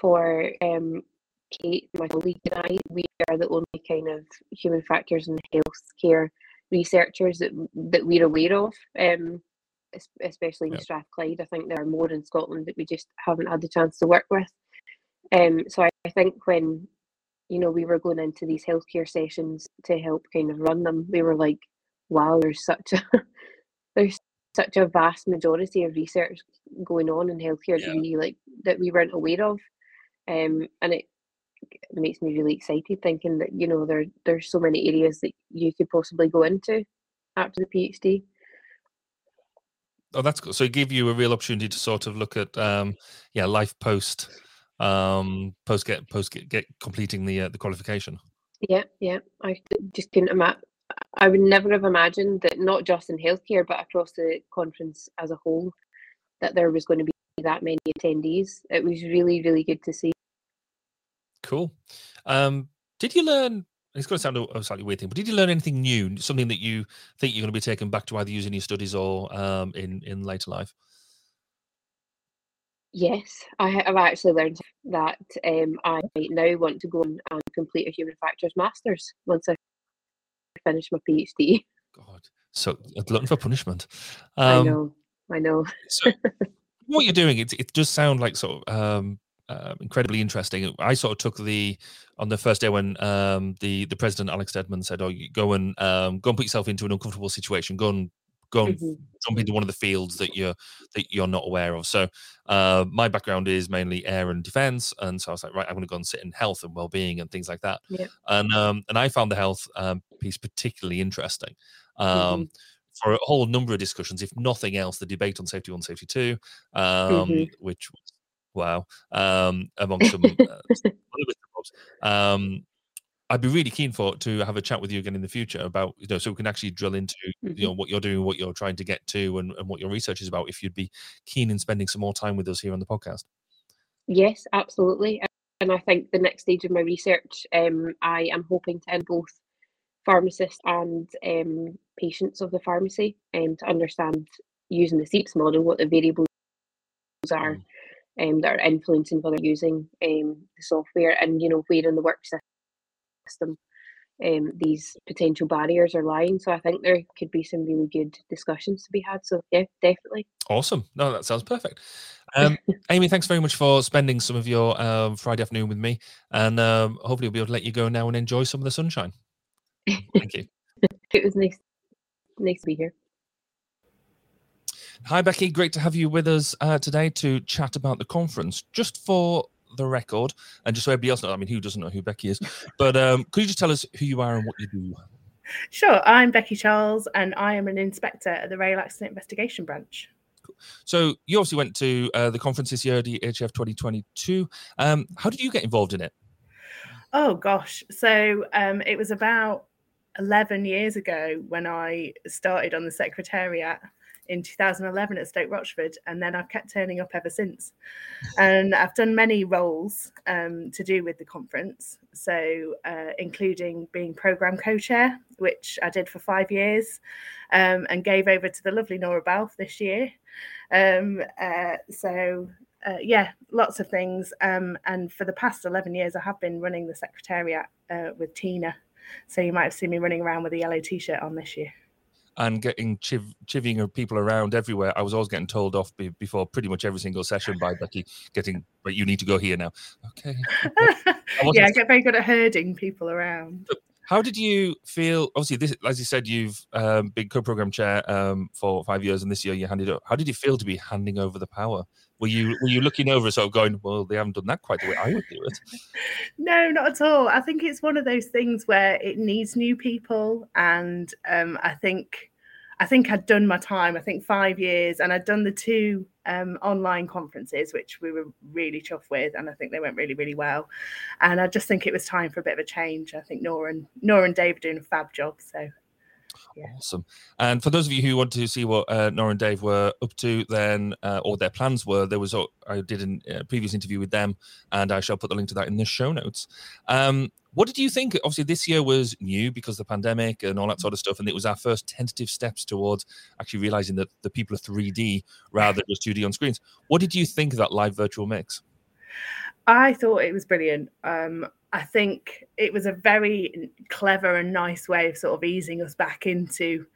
for um, Kate, my colleague, and I, we are the only kind of human factors and healthcare researchers that that we're aware of. Um, especially in Yep. Strathclyde, I think there are more in Scotland that we just haven't had the chance to work with. Um, so I, I think when you know we were going into these healthcare sessions to help kind of run them, we were like, wow, there's such a *laughs* there's such a vast majority of research going on in healthcare Yeah. that we like that we weren't aware of, um, and it makes me really excited thinking that you know there there's so many areas that you could possibly go into after the PhD. Oh, that's good. So it gave you a real opportunity to sort of look at um, yeah life post um, post get post get, get completing the uh, the qualification. Yeah, yeah. I just couldn't imagine. I would never have imagined that not just in healthcare but across the conference as a whole that there was going to be that many attendees. It was really, really good to see. Cool. Um, did you learn? It's going to sound a slightly weird thing, but did you learn anything new? Something that you think you're going to be taken back to either using your studies or um, in in later life? Yes, I have actually learned that um, I now want to go and complete a human factors masters once I finish my PhD. God, so uh, looking for punishment. I Um, know. I know. So, what you're doing, it, it does sound like sort of um, uh, incredibly interesting. I sort of took the on the first day when um, the the president Alex Stedmon said, "Oh, you go and um, go and put yourself into an uncomfortable situation. Go and go and Mhm. jump into one of the fields that you're that you're not aware of." So, uh, my background is mainly air and defense, and so I was like, right, I'm going to go and sit in health and well-being and things like that. And um, and I found the health um, piece particularly interesting. Um, Mhm. For a whole number of discussions, if nothing else, the debate on safety one, safety two, um, Mhm. which was wow, um, among *laughs* some uh, other bits and bobs. Um, I'd be really keen for to have a chat with you again in the future about you know so we can actually drill into you know what you're doing, what you're trying to get to, and, and what your research is about. If you'd be keen in spending some more time with us here on the podcast. Yes, absolutely. And I think the next stage of my research, um, I am hoping to end both pharmacists and um, patients of the pharmacy um, to understand using the SEIPS model what the variables are um, that are influencing whether using um, the software and you know where in the work system um, these potential barriers are lying. So I think there could be some really good discussions to be had. So yeah, definitely. Awesome. No, that sounds perfect. *laughs* Um, Aimee, thanks very much for spending some of your um, Friday afternoon with me, and um, hopefully we'll be able to let you go now and enjoy some of the sunshine. *laughs* Thank you. *laughs* It was nice, nice to be here. Hi, Becky. Great to have you with us uh, today to chat about the conference. Just for the record, and just so everybody else knows, I mean, who doesn't know who Becky is? *laughs* But um, could you just tell us who you are and what you do? Sure, I'm Becky Charles, and I am an inspector at the Rail Accident Investigation Branch. So you obviously went to uh, the conference this year, the HF 2022. Um, how did you get involved in it? Oh gosh, so um, it was about 11 years ago when I started on the secretariat in 2011 at Stoke Rochford, and then I've kept turning up ever since. And I've done many roles um, to do with the conference, so uh, including being program co-chair, which I did for five years, um, and gave over to the lovely Nora Balfe this year. Um, uh, so uh, yeah, lots of things. Um, and for the past 11 years, I have been running the secretariat uh, with Tina. So you might have seen me running around with a yellow t shirt on this year. And getting chiv- chivying of people around everywhere. I was always getting told off be- before pretty much every single session by Becky, getting, but you need to go here now. Okay. *laughs* yeah, I get very good at herding people around. How did you feel? Obviously, this, as you said, you've um, been co-program chair um, for five years, and this year you handed up. How did you feel to be handing over the power? Were you were you looking over, sort of going, "Well, they haven't done that quite the way I would do it." *laughs* No, not at all. I think it's one of those things where it needs new people, and um, I think I think I'd done my time. I think five years, and I'd done the two um, online conferences, which we were really chuffed with, and I think they went really, really well. And I just think it was time for a bit of a change. I think Nora and Nora and Dave are doing a fab job. So Awesome. And for those of you who want to see what uh, Nora and Dave were up to, then uh, or their plans were, there was a, I did a uh, previous interview with them, and I shall put the link to that in the show notes. Um, what did you think? Obviously, this year was new because of the pandemic and all that sort of stuff, and it was our first tentative steps towards actually realizing that the people are 3D rather than just 2D on screens. What did you think of that live virtual mix? I thought it was brilliant. Um, I think it was a very clever and nice way of sort of easing us back into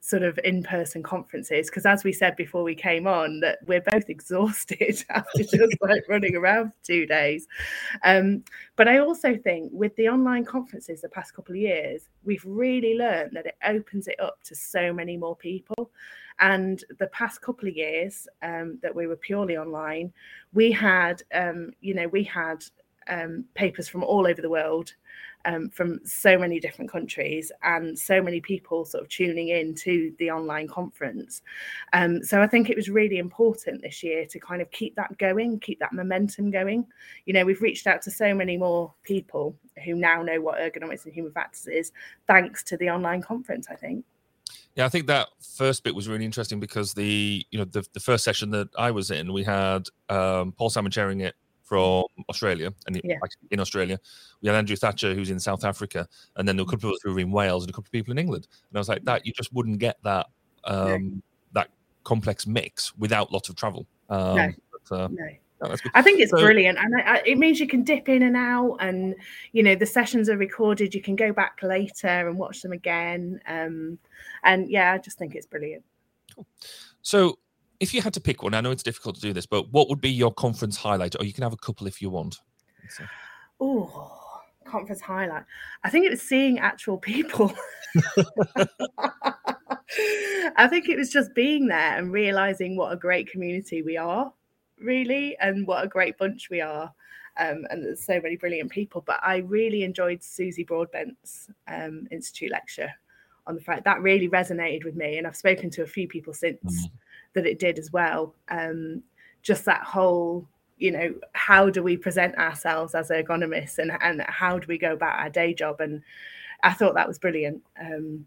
sort of in-person conferences because as we said before we came on that we're both *laughs* exhausted *laughs* after just like running around for two days. Um, but i also think with the online conferences the past couple of years we've really learned that it opens it up to so many more people. And the past couple of years um, that we were purely online we had um, you know we had um, papers from all over the world, um, from so many different countries, and so many people sort of tuning in to the online conference. Um, so I think it was really important this year to kind of keep that going, keep that momentum going. You know, we've reached out to so many more people who now know what ergonomics and human factors is, thanks to the online conference. I think. Yeah, I think that first bit was really interesting because the you know the, the first session that I was in, we had um, Paul Salmon chairing it from Australia and Yeah. in Australia. We had Andrew Thatcher who's in South Africa, and then there were a couple of us who were in Wales and a couple of people in England. And I was like, that you just wouldn't get that um, that complex mix without lots of travel. Um, No. but, uh, No. no, good. I think it's So- brilliant, and I, I, it means you can dip in and out, and you know the sessions are recorded. You can go back later and watch them again, um, and yeah, I just think it's brilliant. So if you had to pick one, I know it's difficult to do this, but what would be your conference highlight? Or you can have a couple if you want. Oh, conference highlight. I think it was seeing actual people. *laughs* I think it was just being there and realizing what a great community we are, really, and what a great bunch we are. Um, and there's so many brilliant people. But I really enjoyed Susie Broadbent's um, Institute lecture on the fact that really resonated with me. And I've spoken to a few people since Mhm. That it did as well. Um, just that whole, you know, how do we present ourselves as ergonomists and, and how do we go about our day job? And I thought that was brilliant. Um,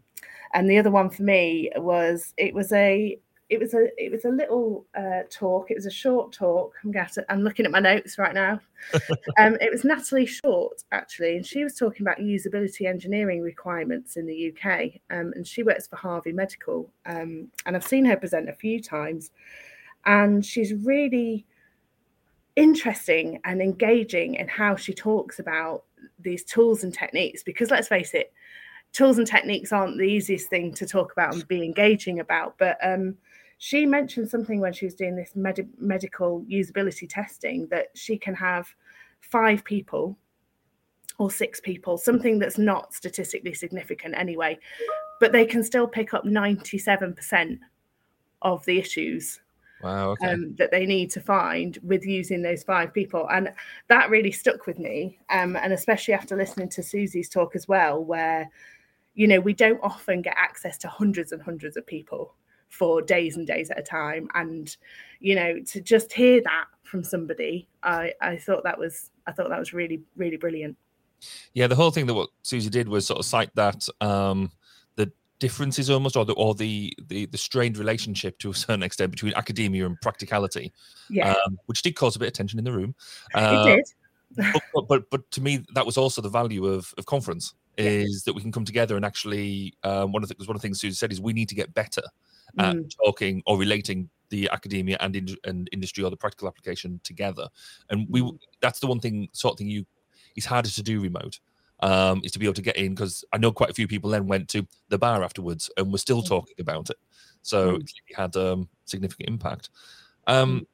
and the other one for me was it was a it was a it was a little uh, talk. It was a short talk. I'm to, I'm looking at my notes right now. *laughs* um, it was Natalie Short actually, and she was talking about usability engineering requirements in the UK. Um, and she works for Harvey Medical, um, and I've seen her present a few times, and she's really interesting and engaging in how she talks about these tools and techniques. Because let's face it, tools and techniques aren't the easiest thing to talk about and be engaging about, but um, she mentioned something when she was doing this med- medical usability testing that she can have five people or six people, something that's not statistically significant anyway, but they can still pick up 97% of the issues wow. Okay. um, that they need to find with using those five people. And that really stuck with me. Um, and especially after listening to Susie's talk as well, where, you know, we don't often get access to hundreds and hundreds of people for days and days at a time. And, you know, to just hear that from somebody, I, I thought that was I thought that was really, really brilliant. Yeah, the whole thing that what Susie did was sort of cite that um, the differences almost, or the or the, the the strained relationship to a certain extent between academia and practicality, Yeah, um, which did cause a bit of tension in the room. Uh, it did. but, but, but but to me that was also the value of, of conference is that we can come together and actually um, one of the because one of the things Susan said is we need to get better at Mm. talking or relating the academia and in, and industry or the practical application together and we Mm. that's the one thing sort of thing you it's harder to do remote um is to be able to get in because I know quite a few people then went to the bar afterwards and were still Mm. talking about it so Mm. it had um significant impact um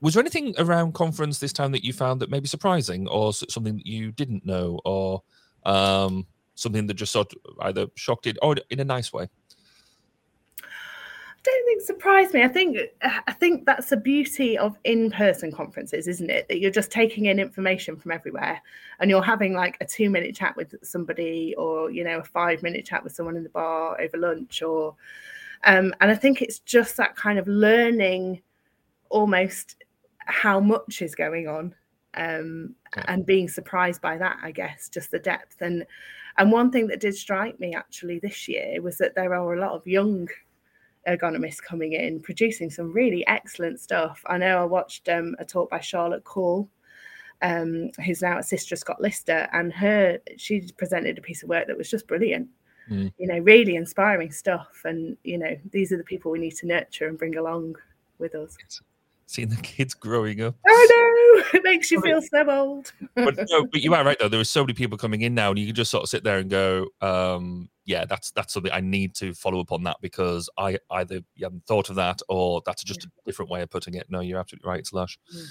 was there anything around conference this time that you found that maybe surprising or something that you didn't know or um, something that just sort of either shocked it or in a nice way I don't think surprised me. I think I think that's the beauty of in-person conferences, isn't it? That you're just taking in information from everywhere, and you're having like a two-minute chat with somebody, or you know, a five-minute chat with someone in the bar over lunch, or um, and I think it's just that kind of learning, almost how much is going on, um, and being surprised by that. I guess just the depth and and one thing that did strike me actually this year was that there are a lot of young ergonomists coming in, producing some really excellent stuff. I know I watched um, a talk by Charlotte Call, um, who's now at Sister Scott Lister, and her she presented a piece of work that was just brilliant. Mm. You know, really inspiring stuff. And you know, these are the people we need to nurture and bring along with us. Seeing the *laughs* kids growing up Oh no, *laughs* it makes you feel so old. but no, but *laughs* you are right though. There are so many people coming in now, and you can just sort of sit there and go, um, "Yeah, that's that's something I need to follow up on that because I either you haven't thought of that or that's just a different way of putting it." No, you're absolutely right, Slash. Mm.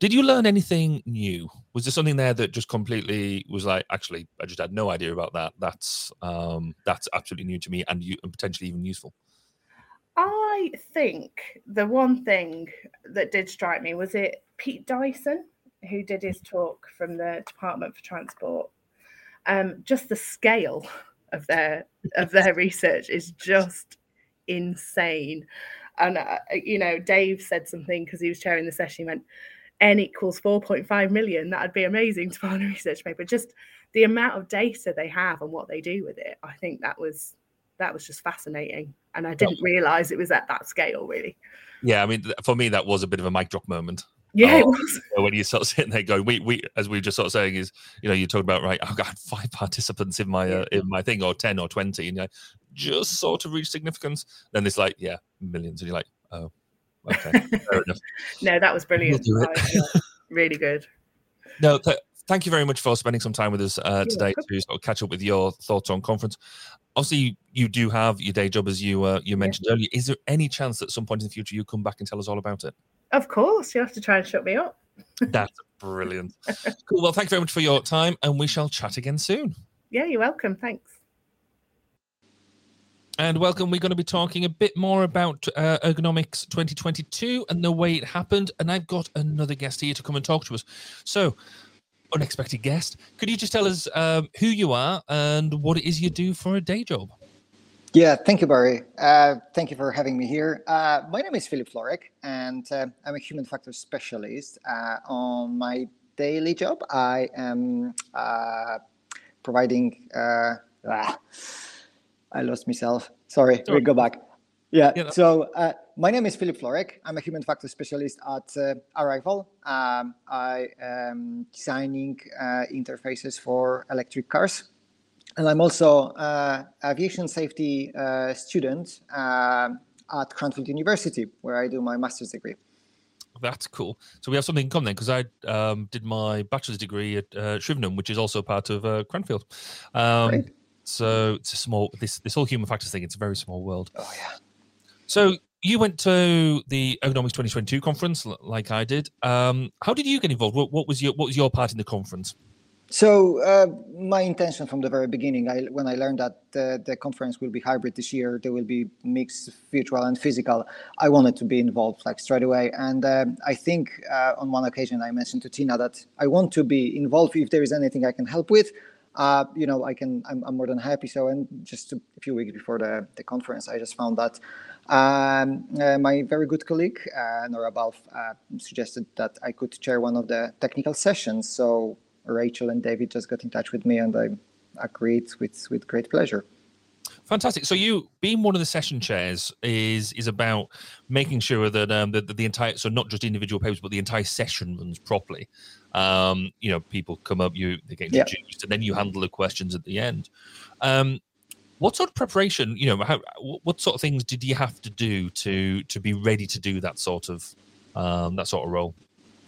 Did you learn anything new? Was there something there that just completely was like, actually, I just had no idea about that. That's um, that's absolutely new to me and you and potentially even useful. I think the one thing that did strike me was it Pete Dyson who did his talk from the Department for Transport. Um, just the scale of their of their *laughs* research is just insane. And uh, you know, Dave said something because he was chairing the session. He went, "N equals four point five million. That'd be amazing to find a research paper." Just the amount of data they have and what they do with it. I think that was that was just fascinating, and I didn't realize it was at that scale. Really, Yeah, I mean, for me, that was a bit of a mic drop moment. yeah, it Oh, was. when you sort of sitting there going, we, we, as we were just sort of saying, is you know, you talk about right, I've got five *laughs* participants in my uh, in my thing, or ten or twenty, and you like, just sort of reach significance. Then it's like, yeah, millions, and you're like, oh, okay, fair *laughs* enough. No, that was brilliant. it. Really good. *laughs* No, th- thank you very much for spending some time with us uh, today to sort of catch up with your thoughts on conference. Obviously, you do have your day job, as you uh, you mentioned yeah. earlier. Is there any chance that at some point in the future you come back and tell us all about it? Of course, you have to try and shut me up. *laughs* That's brilliant. cool. Well, thank you very much for your time, and we shall chat again soon. Yeah, you're welcome. Thanks. And welcome. We're going to be talking a bit more about uh, ergonomics 2022 and the way it happened. And I've got another guest here to come and talk to us. So, unexpected guest, could you just tell us um, who you are and what it is you do for a day job? Yeah, thank you, Barry. Uh, thank you for having me here. Uh, my name is Filip Florek, and uh, I'm a human factors specialist. Uh, on my daily job, I am uh, providing. Uh, ah, I lost myself. Sorry, we go back. Yeah. yeah so uh, my name is Filip Florek. I'm a human factors specialist at uh, Arrival. Um, I am designing uh, interfaces for electric cars, and I'm also uh, aviation safety uh, student uh, at Cranfield University, where I do my master's degree. That's cool. So we have something in common then, because I um, did my bachelor's degree at uh, Shrivenham, which is also part of Cranfield. Um, so it's a small this this whole human factors thing. It's a very small world. Oh yeah. So you went to the Ergonomics 2022 conference, like I did. Um, how did you get involved? What, what, was your what was your part in the conference? So uh, my intention from the very beginning, I, when I learned that the, the, conference will be hybrid this year, there will be mixed virtual and physical. I wanted to be involved like straight away, and uh, I think uh, on one occasion I mentioned to Tina that I want to be involved if there is anything I can help with uh, you know, I can, I'm, I'm, more than happy. So, and just a few weeks before the, the conference, I just found that um, uh, my very good colleague, uh, Nora Balfe, uh, suggested that I could chair one of the technical sessions. So Rachel and David just got in touch with me and I agreed with, with great pleasure. Fantastic. So you being one of the session chairs is is about making sure that um that, that the entire so not just individual papers but the entire session runs properly. Um, you know, people come up, you they get introduced, yeah. and then you handle the questions at the end. Um, what sort of preparation, you know, how, what sort of things did you have to do to to be ready to do that sort of um, that sort of role?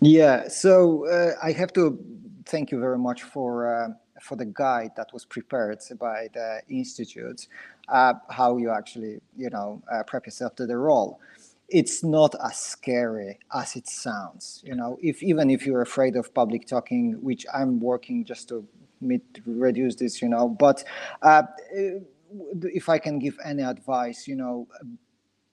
Yeah, so uh, I have to thank you very much for uh, for the guide that was prepared by the institute, uh, how you actually you know uh, prep yourself to the role it's not as scary as it sounds you know if even if you're afraid of public talking which i'm working just to meet, reduce this you know but uh, if i can give any advice you know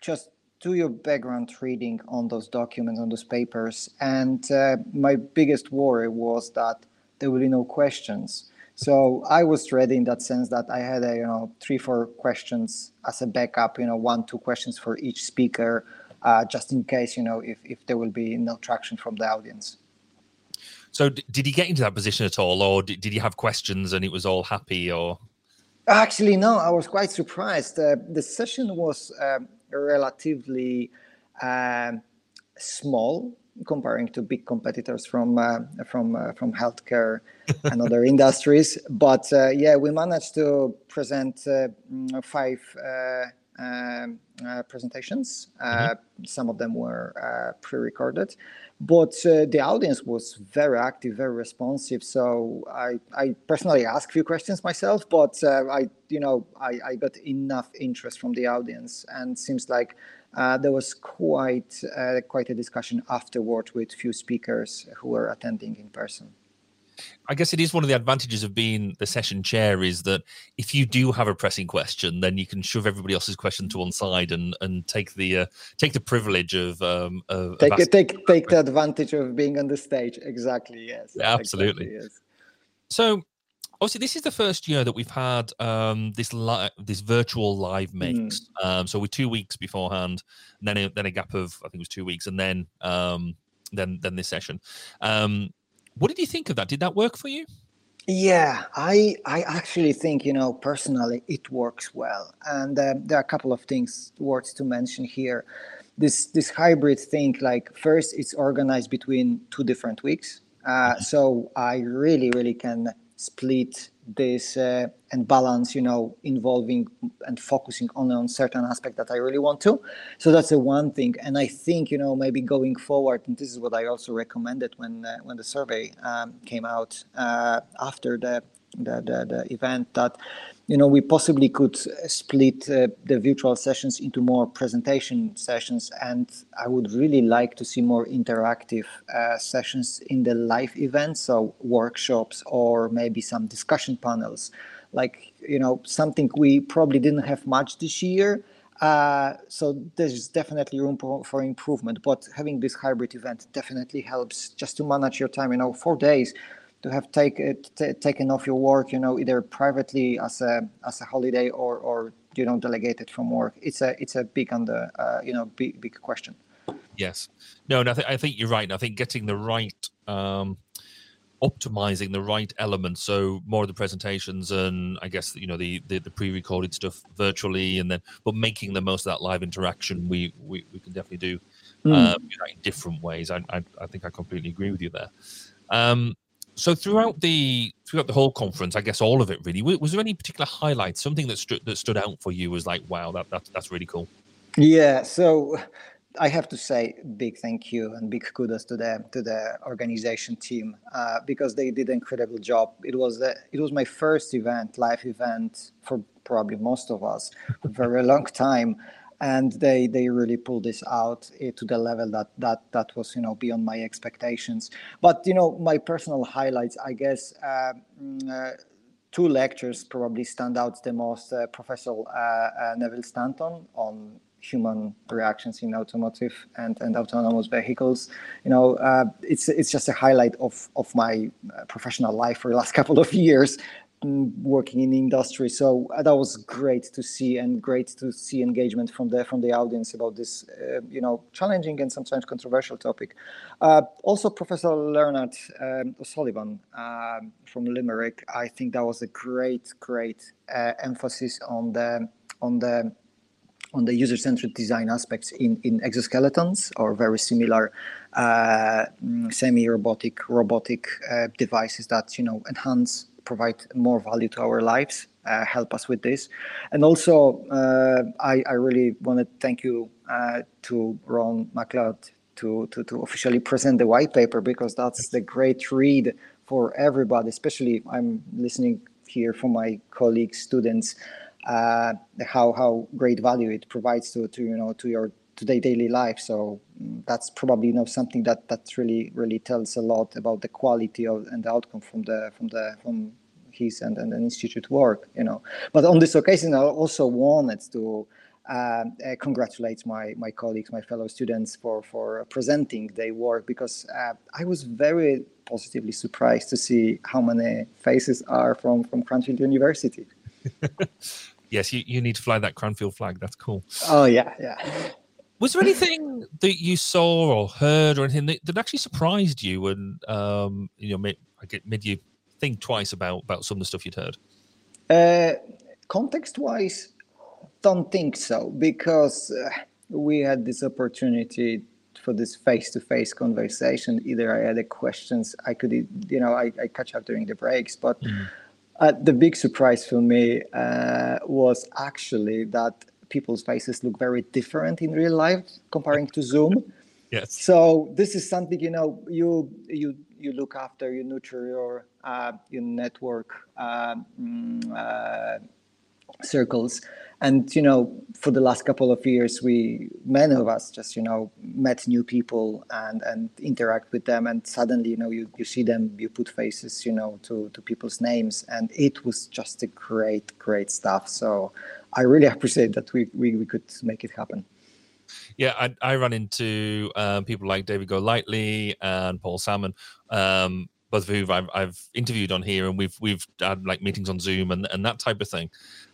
just do your background reading on those documents on those papers. And uh, my biggest worry was that there will be no questions. So i was ready in that sense that i had a you know three four questions as a backup you know one two questions for each speaker uh, just in case you know if, if there will be no traction from the audience. So did he get into that position at all or did, did he have questions and it was all happy or actually no i was quite surprised. Uh, the session was um, relatively um, small comparing to big competitors from uh, from uh, from healthcare *laughs* and other industries. But uh, yeah we managed to present uh, five uh, presentations. Uh, mm-hmm. Some of them were uh, pre-recorded, but uh, the audience was very active, very responsive. So I, I personally asked a few questions myself, but uh, I, you know, I, I, got enough interest from the audience, and seems like uh, there was quite quite a discussion afterward with few speakers who were attending in person. I guess it is one of the advantages of being the session chair is that if you do have a pressing question, then you can shove everybody else's question to one side and and take the uh, take the privilege of um of, take of take take the advantage of being on the stage. Exactly. Yes. Yeah, absolutely. Exactly, yes. So obviously this is the first year that we've had um, this li- this virtual live mix. Mm. Um, so we're two weeks beforehand, then a, then a gap of I think it was two weeks, and then um, then then this session. Um, what did you think of that? Did that work for you? Yeah, I I actually think you know personally it works well, and uh, there are a couple of things worth to mention here. This this hybrid thing, like first, it's organized between two different weeks, uh, mm-hmm. so I really really can split this uh, and balance you know involving and focusing only on certain aspect that i really want to. So that's the one thing. And i think you know maybe going forward and this is what i also recommended when uh, when the survey um, came out uh, after the the, the, the event that you know we possibly could split uh, the virtual sessions into more presentation sessions and i would really like to see more interactive uh, sessions in the live events so workshops or maybe some discussion panels. Like you know something we probably didn't have much this year uh, so there's definitely room for, for, improvement but having this hybrid event definitely helps just to manage your time you know four days to have take it, taken off your work, you know, either privately as a as a holiday or or you know delegated from work. It's a it's a big under uh, you know big big question. Yes, no, and I, th- I think you're right. I think getting the right. Um, optimizing the right elements so more of the presentations and i guess you know the, the, the pre-recorded stuff virtually and then but making the most of that live interaction we we, we can definitely do mm. uh, in different ways I, I, I think i completely agree with you there um so throughout the throughout the whole conference, I guess all of it really, was there any particular highlights, something that stood that stood out for you was like, wow, that, that that's really cool. Yeah, so I have to say big thank you and big kudos to the to the organization team uh, because they did an incredible job. It was the, it was my first event, live event for probably most of us, for a very *laughs* long time and they they really pulled this out eh, to the level that that that was you know beyond my expectations. But you know my personal highlights i guess uh, uh, two lectures probably stand out the most uh, professor uh, uh, neville stanton on human reactions in automotive and, and autonomous vehicles. You know uh, it's it's just a highlight of of my professional life for the last *laughs* couple of years working in the industry. So uh, that was great to see, and great to see engagement from the from the audience about this, uh, you know, challenging and sometimes controversial topic. Uh, also, Professor Leonard um, O'Sullivan um, from Limerick, I think that was a great, great uh, emphasis on the on the on the user-centered design aspects in, in exoskeletons or very similar uh, mm, semi-robotic robotic uh, devices that you know enhance provide more value to our lives, uh, help us with this. And also, uh, I, I, really want to thank you uh, to Ron McLeod to, to, to officially present the white paper because that's the great read for everybody, especially I'm listening here from my colleagues, students, uh, how, how great value it provides to, to, you know, to your today daily life. So mm, that's probably you know something that that really really tells a lot about the quality of and the outcome from the from the from and, and, institute work. You know, but on this occasion, I also wanted to. Uh, uh, congratulate my my colleagues, my fellow students for for presenting their work because uh, I was very positively surprised to see how many faces are from from Cranfield University. *laughs* yes, you, you need to fly that Cranfield flag. That's cool. Oh yeah, yeah. *laughs* Was there anything that you saw or heard or anything that, that actually surprised you and um, you know made, made you think twice about about some of the stuff you'd heard? Uh, context-wise, don't think so because uh, we had this opportunity for this face-to-face conversation. Either I had the questions, I could, you know, I, I catch up during the breaks, but. Mm. Uh, the big surprise for me uh, was actually that people's faces look very different in real life comparing to Zoom. *laughs* Yes. So this is something you know you you you look after, you nurture your uh, your network uh, mm, uh, circles, and you know for the last couple of years, we many of us just you know met new people and and interact with them, and suddenly you know you you see them, you put faces you know to to people's names, and it was just a great great stuff. So I really *laughs* appreciate that we, we, we could make it happen. Yeah, I, I run into um, people like David Golightly and Paul Salmon, um, both of whom I've, I've, interviewed on here, and we've we've had like meetings on Zoom and, and that type of thing.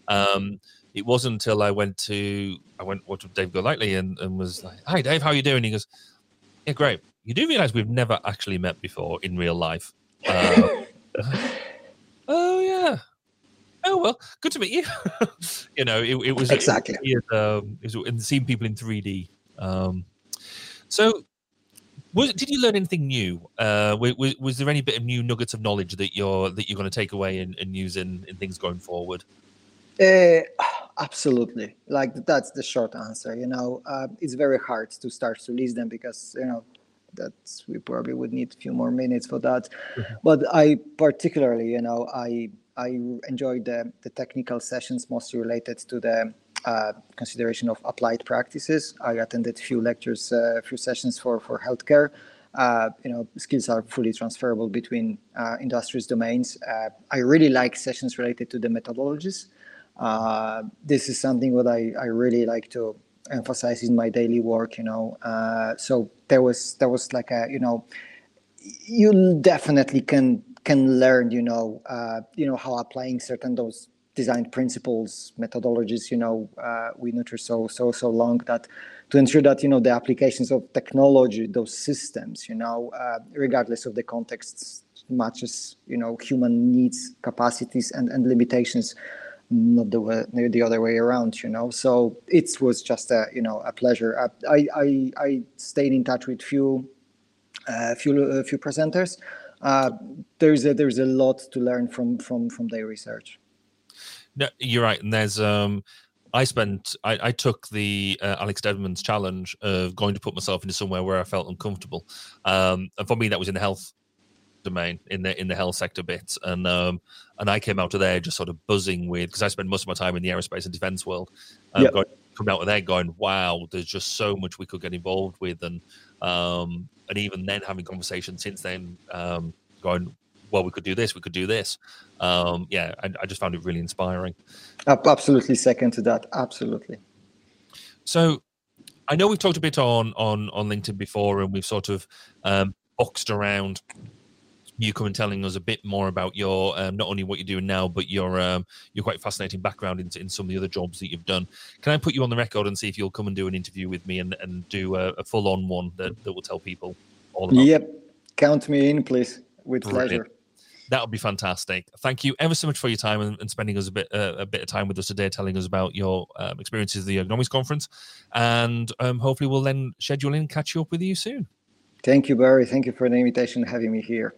Um, it wasn't until I went to I went to David Golightly and, and was like, "Hi, Dave, how are you doing?" He goes, "Yeah, great." You do realize we've never actually met before in real life. *laughs* Uh, yeah, oh well, good to meet you. *laughs* you know, it, it was exactly it, um, it was and seeing people in 3D. Um, so Was, did you learn anything new? Uh, was, was there any bit of new nuggets of knowledge that you're that you're going to take away and, and use in, in things going forward? Uh, absolutely. Like that's the short answer. You know, uh, it's very hard to start to list them because you know that's we probably would need a few more minutes for that. Mm-hmm. But I particularly, you know, I I enjoyed the the technical sessions mostly related to the uh, consideration of applied practices. I attended a few lectures, a uh, few sessions for for healthcare. Uh, you know, skills are fully transferable between uh, industries domains. Uh, I really like sessions related to the methodologies. Uh, this is something that I, I really like to emphasize in my daily work. You know, so there was there was like a you know, you definitely can can learn. You know, you know how applying certain those design principles, methodologies, you know, uh, we nurture so so so long that to ensure that you know the applications of technology, those systems, you know, uh, regardless of the contexts, matches you know human needs, capacities, and and limitations, not the way, the other way around, you know. So it was just a you know a pleasure. Uh, I I, I stayed in touch with few uh, few uh, few presenters. Uh, there's a there's a lot to learn from from from their research. No, you're right. And there's um I spent I, I took the uh, Alex Stedmon's challenge of going to put myself into somewhere where I felt uncomfortable. Um and for me that was in the health domain in the in the health sector bit and um and I came out of there just sort of buzzing with because I spent most of my time in the aerospace and defense world um, yep. going, coming out of there going wow there's just so much we could get involved with and um and even then having conversations since then um going well, we could do this, we could do this. Um, yeah, I, I just found it really inspiring. Absolutely, second to that. Absolutely. So, I know we've talked a bit on on on LinkedIn before, and we've sort of um, boxed around you coming telling us a bit more about your um, not only what you're doing now, but your um, your quite fascinating background in, in some of the other jobs that you've done. Can I put you on the record and see if you'll come and do an interview with me and, and do a, a full on one that, that will tell people all about? Yep, count me in, please, with Brilliant. pleasure. That would be fantastic. Thank you ever so much for your time and, and spending us a bit uh, a bit of time with us today, telling us about your um, experiences at the Ergonomics conference, and um, hopefully we'll then schedule in catch you up with you soon. Thank you, Barry. Thank you for the invitation, having me here.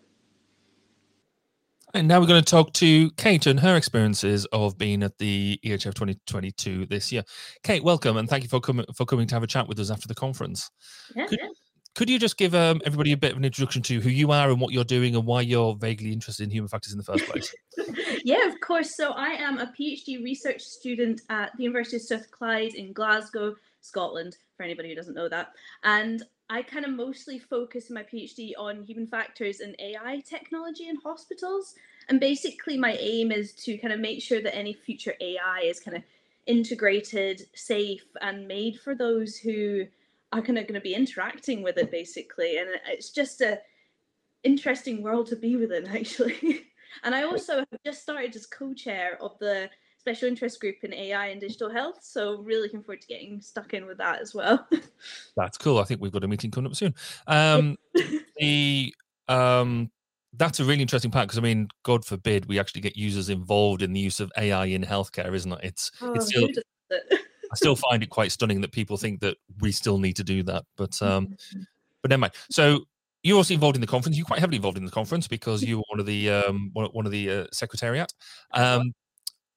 And now we're going to talk to Kate and her experiences of being at the EHF 2022 this year. Kate, welcome and thank you for coming for coming to have a chat with us after the conference. Yeah, could, yeah. Could you just give um, everybody a bit of an introduction to who you are and what you're doing and why you're vaguely interested in human factors in the first place? *laughs* yeah, of course. So I am a PhD research student at the University of Strathclyde in Glasgow, Scotland, for anybody who doesn't know that. And I kind of mostly focus my PhD on human factors and AI technology in hospitals. And basically, my aim is to kind of make sure that any future AI is kind of integrated, safe, and made for those who are kind of going to be interacting with it basically. And it's just a interesting world to be within *laughs* actually. And i also have just started as co-chair of the special interest group in ai and digital health so really looking forward to getting stuck in with that as well *laughs* that's cool i think we've got a meeting coming up soon um the um that's a really interesting part because I mean, God forbid we actually get users involved in the use of AI in healthcare, isn't it? It's oh, it's still I still find it quite stunning that people think that we still need to do that. But um, mm-hmm. but never mind. So you're also involved in the conference. You're quite heavily involved in the conference because you were one of the um, one of the uh, secretariat. Um,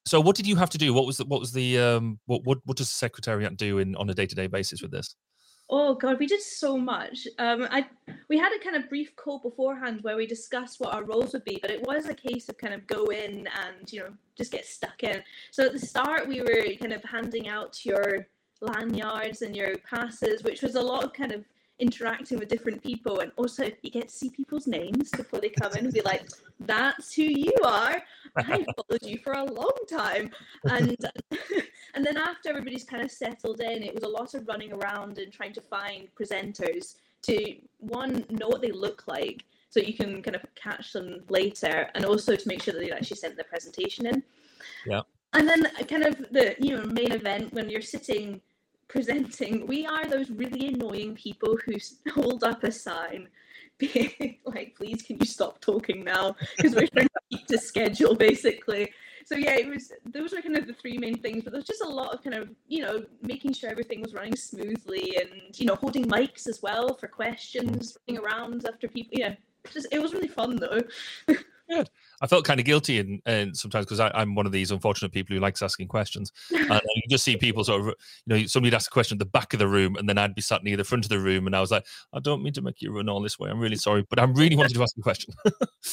so what did you have to do? What was the what was the um, what what what does the secretariat do in on a day to day basis with this? Oh god, we did so much. Um, I we had a kind of brief call beforehand where we discussed what our roles would be, but it was a case of kind of go in and you know just get stuck in. So at the start, we were kind of handing out your lanyards and your passes, which was a lot of kind of interacting with different people and also you get to see people's names before they come in and be like that's who you are i *laughs* followed you for a long time and *laughs* *laughs* and then after everybody's kind of settled in it was a lot of running around and trying to find presenters to one know what they look like so you can kind of catch them later and also to make sure that they actually sent their presentation in. Yeah. And then uh, kind of the you know main event when you're sitting presenting, we are those really annoying people who hold up a sign *laughs* like, please, can you stop talking now? Because we're trying to keep to schedule, basically. so yeah, it was those were kind of the three main things, but there's just a lot of kind of you know making sure everything was running smoothly and you know holding mics as well for questions, running around after people. Yeah, just it was really fun though. Good. I felt kind of guilty and and sometimes because I'm one of these unfortunate people who likes asking questions. *laughs* And you just see people sort of, you know, somebody'd ask a question at the back of the room, and then I'd be sat near the front of the room, and I was like, I don't mean to make you run all this way. I'm really sorry, but I'm really wanted to ask a question.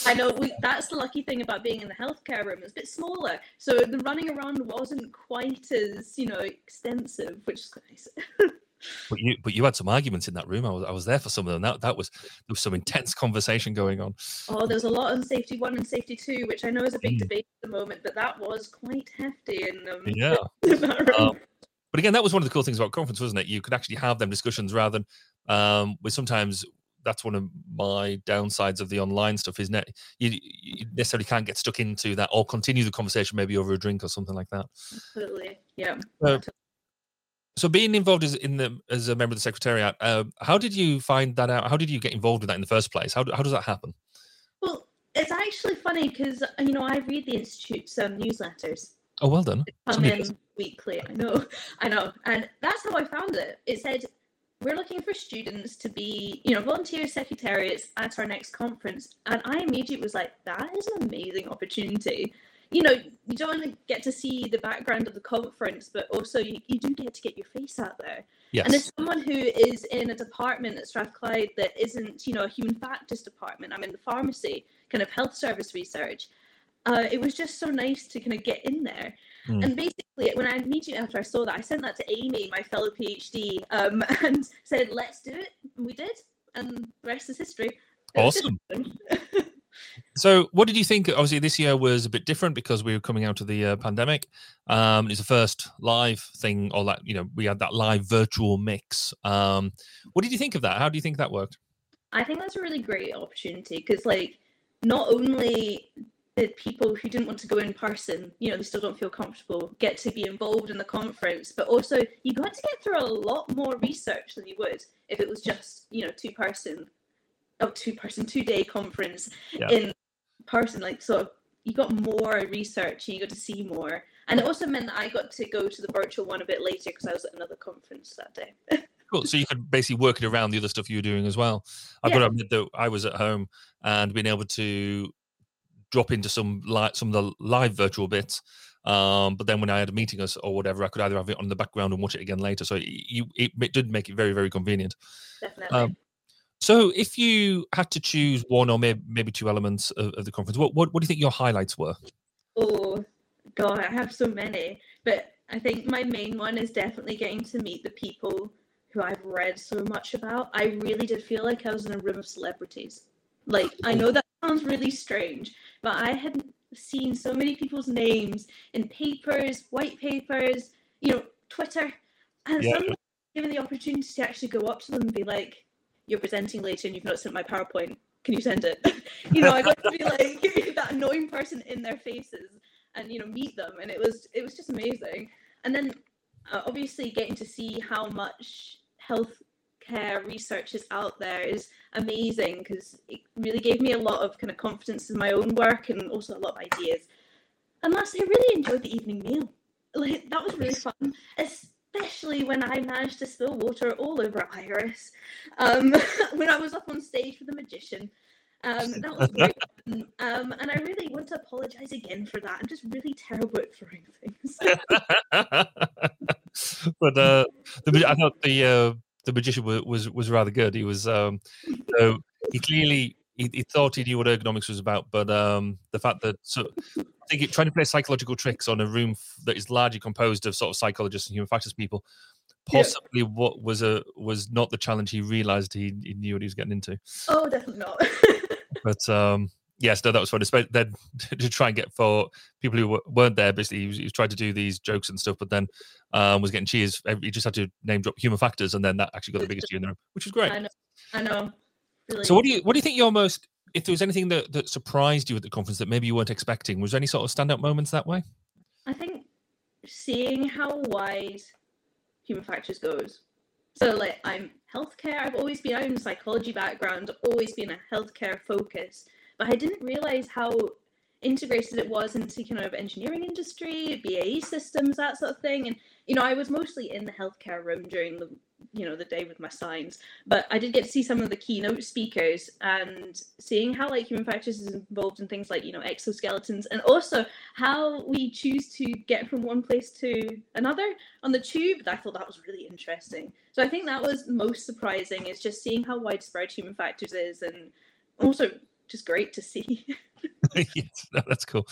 I *laughs* know we, that's the lucky thing about being in the healthcare room. It's a bit smaller, so the running around wasn't quite as you know extensive, which is nice. *laughs* But you, but you had some arguments in that room. I was, I was there for some of them. That, that was there was some intense conversation going on. Oh, there's a lot on safety one and safety two, which I know is a big Mm. debate at the moment, but that was quite hefty in um, *laughs* Yeah. room. Um, but again, that was one of the cool things about conference, wasn't it? You could actually have them discussions rather than um, with sometimes that's one of my downsides of the online stuff, isn't it? You, you necessarily can't get stuck into that or continue the conversation maybe over a drink or something like that. Absolutely, yeah. Uh, so being involved as in the as a member of the secretariat, uh, how did you find that out? How did you get involved with that in the first place? How, how does that happen? Well, it's actually funny because you know I read the institute's um, newsletters. Oh, well done. come in weekly. I know, *laughs* I know, and that's how I found it. It said we're looking for students to be, you know, volunteer secretariats at our next conference, and I immediately was like, that is an amazing opportunity. You know, you don't only get to see the background of the conference, but also you, you do get to get your face out there. And as someone who is in a department at Strathclyde that isn't, you know, a human factors department, I'm in the pharmacy, kind of health service research. Uh, it was just so nice to kind of get in there. Mm. And basically, when I immediately after I saw that, I sent that to Aimee, my fellow PhD, um, *laughs* and said, "Let's do it." And we did, and the rest is history. It was just Awesome. *laughs* So, what did you think? Obviously, this year was a bit different because we were coming out of the uh, pandemic. Um, it's the first live thing, or that you know, we had that live virtual mix. Um, what did you think of that? How do you think that worked? I think that's a really great opportunity because, like, not only did people who didn't want to go in person, you know, they still don't feel comfortable, get to be involved in the conference, but also you got to get through a lot more research than you would if it was just, you know, two person, oh, two person, two day conference Yeah. in person. Like, so you got more research and you got to see more. And it also meant that I got to go to the virtual one a bit later because I was at another conference that day. *laughs* Cool. So you could basically work it around the other stuff you were doing as well. I've got to admit that I was at home and being able to drop into some li- some of the live virtual bits. Um, but then when I had a meeting or, or whatever, I could either have it on the background and watch it again later. So it, you, it, it did make it very very convenient. Definitely. Um, so if you had to choose one or maybe maybe two elements of, of the conference, what, what what do you think your highlights were? Oh god, I have so many. But I think my main one is definitely getting to meet the people who I've read so much about. I really did feel like I was in a room of celebrities. Like I know that sounds really strange, but I had seen so many people's names in papers, white papers, you know, Twitter, and Yeah. suddenly given the opportunity to actually go up to them and be like, "You're presenting later, and you've not sent my PowerPoint. Can you send it?" *laughs* you know, I got to be like *laughs* that annoying person in their faces and you know meet them. And it was it was just amazing. And then uh, obviously getting to see how much healthcare research is out there is amazing because it really gave me a lot of kind of confidence in my own work and also a lot of ideas. And lastly i really enjoyed the evening meal. Like that was really fun especially when i managed to spill water all over iris um, *laughs* when i was up on stage with the magician um, that was great *laughs* um, and I really want to apologize again for that. I'm just really terrible at throwing things. *laughs* but uh, the I thought the uh, the magician was, was was rather good. He was um, so he clearly he, he thought he knew what ergonomics was about, but um, the fact that so I think it, trying to play psychological tricks on a room f- that is largely composed of sort of psychologists and human factors people, Yeah. possibly what was a was not the challenge he realized he, he knew what he was getting into. oh, definitely not. *laughs* But um, yes, no, that was fun. Espe- Then *laughs* to try and get for people who weren't there, basically, he was, he was trying to do these jokes and stuff, but then um, was getting cheers. He just had to name drop human factors, and then that actually got the biggest cheer in the room, which was great. I know. I know. Really. So, what do you what do you think your most? If there was anything that, that surprised you at the conference that maybe you weren't expecting, was there any sort of standout moments that way? I think seeing how wide human factors goes. So like I'm healthcare. I've always been I'm a psychology background, always been a healthcare focus, but I didn't realize how integrated it was into kind of engineering industry, BAE systems, that sort of thing. And you know, I was mostly in the healthcare room during the you know the day with my signs. But i did get to see some of the keynote speakers and seeing how like human factors is involved in things like you know exoskeletons and also how we choose to get from one place to another on the tube i thought that was really interesting. So i think that was most surprising is just seeing how widespread human factors is and also just great to see. *laughs* *laughs* Yes, that's cool.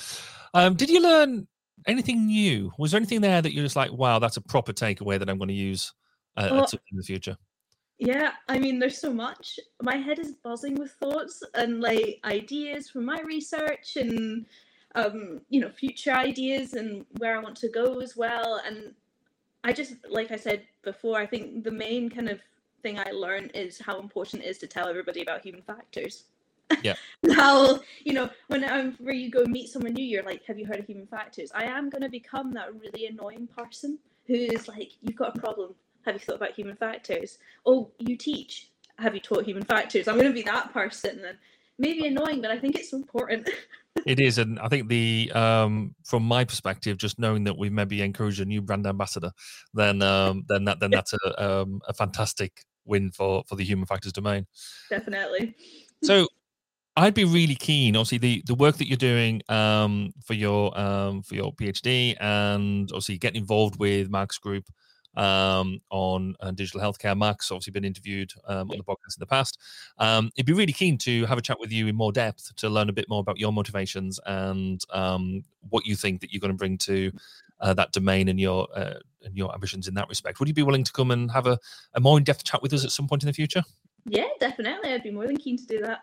Um, did you learn anything new? Was there anything there that you're just like wow that's a proper takeaway that i'm going to use uh, Well, in the future. Yeah, I mean, there's so much. My head is buzzing with thoughts and like ideas from my research and um, you know, future ideas and where I want to go as well. And I just, like I said before, I think the main kind of thing I learned is how important it is to tell everybody about human factors. Yeah. *laughs* how you know when where you go meet someone new, you're like, "Have you heard of human factors?" I am gonna become that really annoying person who is like, "You've got a problem. Have you thought about human factors? Oh, you teach. Have you taught human factors?" I'm gonna be that person, and maybe annoying, but I think it's important. *laughs* It is, and I think the um, from my perspective, just knowing that we maybe encouraged a new brand ambassador, then um, then that then that's a um, a fantastic win for for the human factors domain. Definitely. So I'd be really keen. Obviously, the the work that you're doing um, for your um, for your PhD, and obviously getting involved with Mark's group um, on uh, digital healthcare. Mark's obviously been interviewed um, on the podcast in the past. Um, it'd be really keen to have a chat with you in more depth to learn a bit more about your motivations and um, what you think that you're going to bring to uh, that domain and your uh, and your ambitions in that respect. Would you be willing to come and have a, a more in depth chat with us at some point in the future? Yeah, definitely. I'd be more than keen to do that.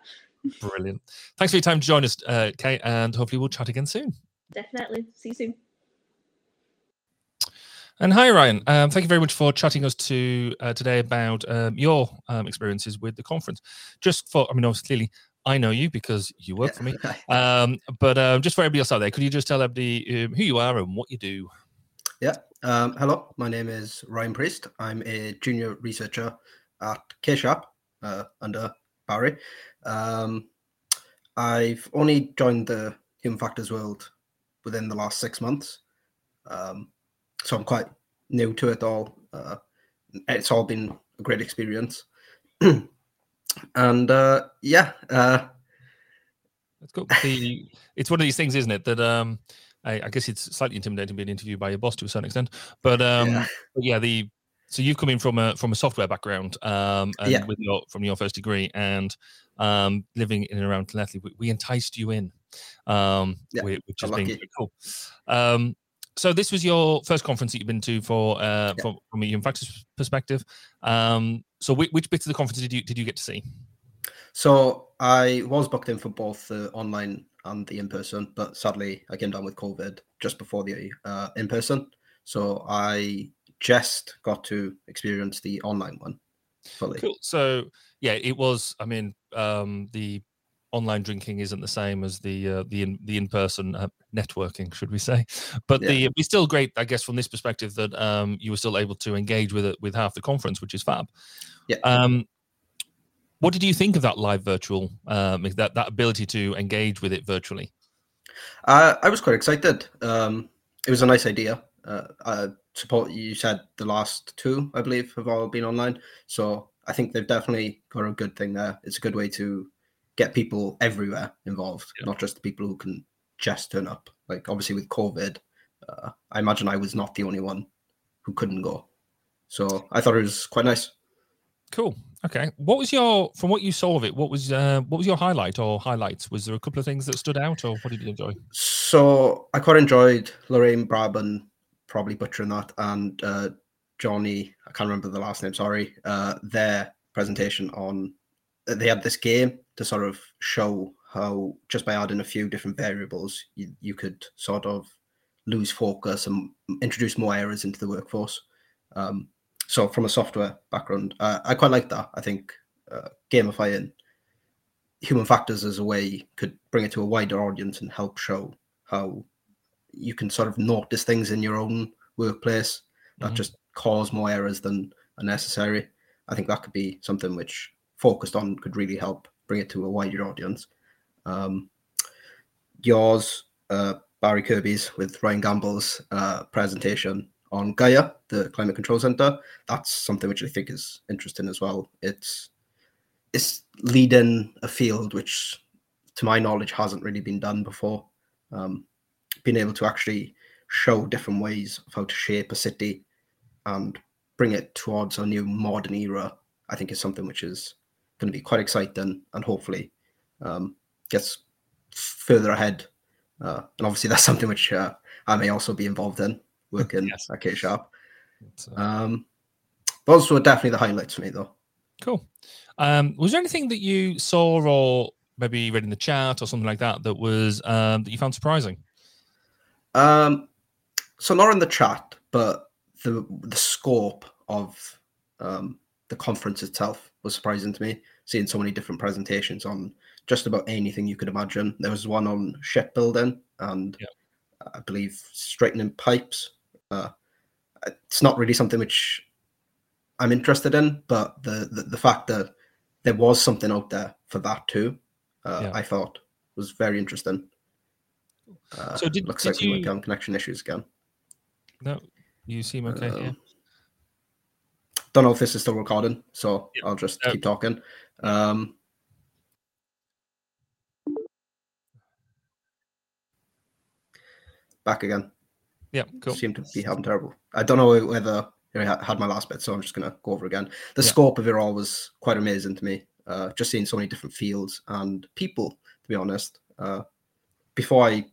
Brilliant. Thanks for your time to join us, uh, Kate, and hopefully we'll chat again soon. Definitely. See you soon. And hi, Ryan. Um, thank you very much for chatting us to uh, today about um, your um, experiences with the conference. Just for, I mean, obviously, clearly, I know you because you work for me. *laughs* Um, but um, just for everybody else out there, could you just tell everybody um, who you are and what you do? Yeah. Um, hello, my name is Ryan Priest. I'm a junior researcher at KSharp uh, under Barry. Um, I've only joined the human factors world within the last six months. Um, so I'm quite new to it all. Uh, it's all been a great experience. *clears throat* and uh, yeah, uh, That's cool. The, it's one of these things, isn't it? That um, I, I guess it's slightly intimidating being interviewed by your boss to a certain extent. But um, Yeah. but yeah, the so you've come in from a from a software background, um, and Yeah. with your from your first degree, and um, living in and around Llanelli, we, we enticed you in, um, Yeah, whi- which has got been cool. Um, so this was your first conference that you've been to for uh, Yeah. from, from a human factors perspective. Um, so which, which bits of the conference did you did you get to see? So I was booked in for both the online and the in person, but sadly I came down with COVID just before the uh, in person. So I just got to experience the online one fully. Cool. So yeah, it was. I mean, um, the online drinking isn't the same as the uh, the in, the in person uh, networking, should we say? But Yeah. the it's still great, I guess, from this perspective that um, you were still able to engage with it with half the conference, which is fab. Yeah. Um, what did you think of that live virtual um, that that ability to engage with it virtually? Uh, I was quite excited. Um, it was a nice idea. Uh, support you said the last two, I believe, have all been online. So I think they've definitely got a good thing there. It's a good way to get people everywhere involved, Yeah. not just the people who can just turn up. Like obviously with COVID, uh, I imagine I was not the only one who couldn't go. So I thought it was quite nice. Cool. Okay. What was your from what you saw of it? What was uh, what was your highlight or highlights? Was there a couple of things that stood out, or what did you enjoy? So I quite enjoyed Lorraine Brabham, probably butchering that, and uh, Johnny, I can't remember the last name, sorry, uh, their presentation on, they had this game to sort of show how just by adding a few different variables, you, you could sort of lose focus and introduce more errors into the workforce. Um, so from a software background, uh, I quite like that. I think uh, gamifying human factors as a way could bring it to a wider audience and help show how you can sort of notice things in your own workplace that Mhm. just cause more errors than are necessary. I think that could be something which focused on could really help bring it to a wider audience. Um, yours, uh, Barry Kirby's, with Ryan Gamble's uh, presentation on Gaia, the Climate Control Center. That's something which I think is interesting as well. It's it's leading a field which, to my knowledge, hasn't really been done before. Um, being able to actually show different ways of how to shape a city and bring it towards a new modern era, I think is something which is going to be quite exciting and hopefully um, gets further ahead. Uh, and obviously, that's something which uh, I may also be involved in working yes. at K Sharp. Uh, um, those were definitely the highlights for me, though. Cool. Um, was there anything that you saw or maybe read in the chat or something like that that was um, that you found surprising? Um, so not in the chat, but the the scope of um, the conference itself was surprising to me. Seeing so many different presentations on just about anything you could imagine. There was one on shipbuilding and yeah. I believe straightening pipes. Uh, it's not really something which I'm interested in, but the, the, the fact that there was something out there for that too, uh, yeah. I thought was very interesting. Uh, so did, looks did like you... we connection issues again. No, you seem okay uh, here. Don't know if this is still recording, so yep. I'll just keep talking. Um, back again. Yeah, cool. Seem to be having terrible. I don't know whether I had my last bit, so I'm just going to go over again. The yeah. scope of it all was quite amazing to me. Uh, just seeing so many different fields and people, to be honest. Uh, before I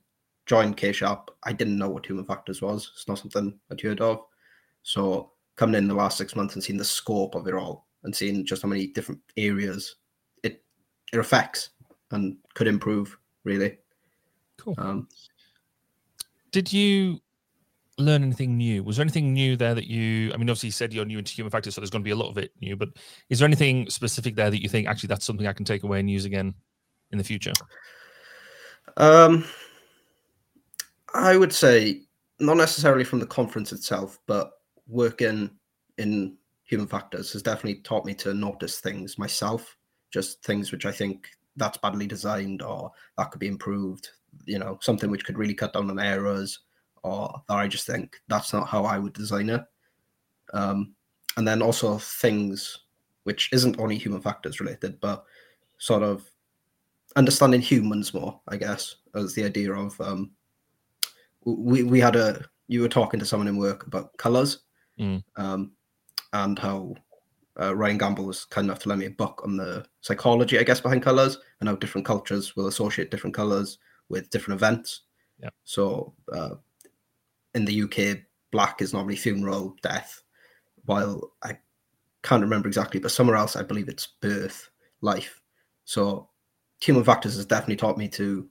joined K Sharp, I didn't know what human factors was. It's not something I'd heard of. So coming in the last six months and seeing the scope of it all and seeing just how many different areas it it affects and could improve really. Cool. Um, Did you learn anything new? Was there anything new there that you? I mean, obviously you said you're new into human factors, so there's going to be a lot of it new. But is there anything specific there that you think actually that's something I can take away and use again in the future? Um, I would say not necessarily from the conference itself, but working in human factors has definitely taught me to notice things myself, just things which I think that's badly designed or that could be improved. You know, something which could really cut down on errors or that I just think that's not how I would design it. Um, and then also things which isn't only human factors related, but sort of understanding humans more, I guess, as the idea of um, we we had a you were talking to someone in work about colors, mm. um, and how uh, Ryan Gamble was kind enough to lend me a book on the psychology, I guess, behind colors and how different cultures will associate different colors with different events. Yeah. So uh, in the UK, black is normally funeral, death, while I can't remember exactly, but somewhere else I believe it's birth, life. So human factors has definitely taught me to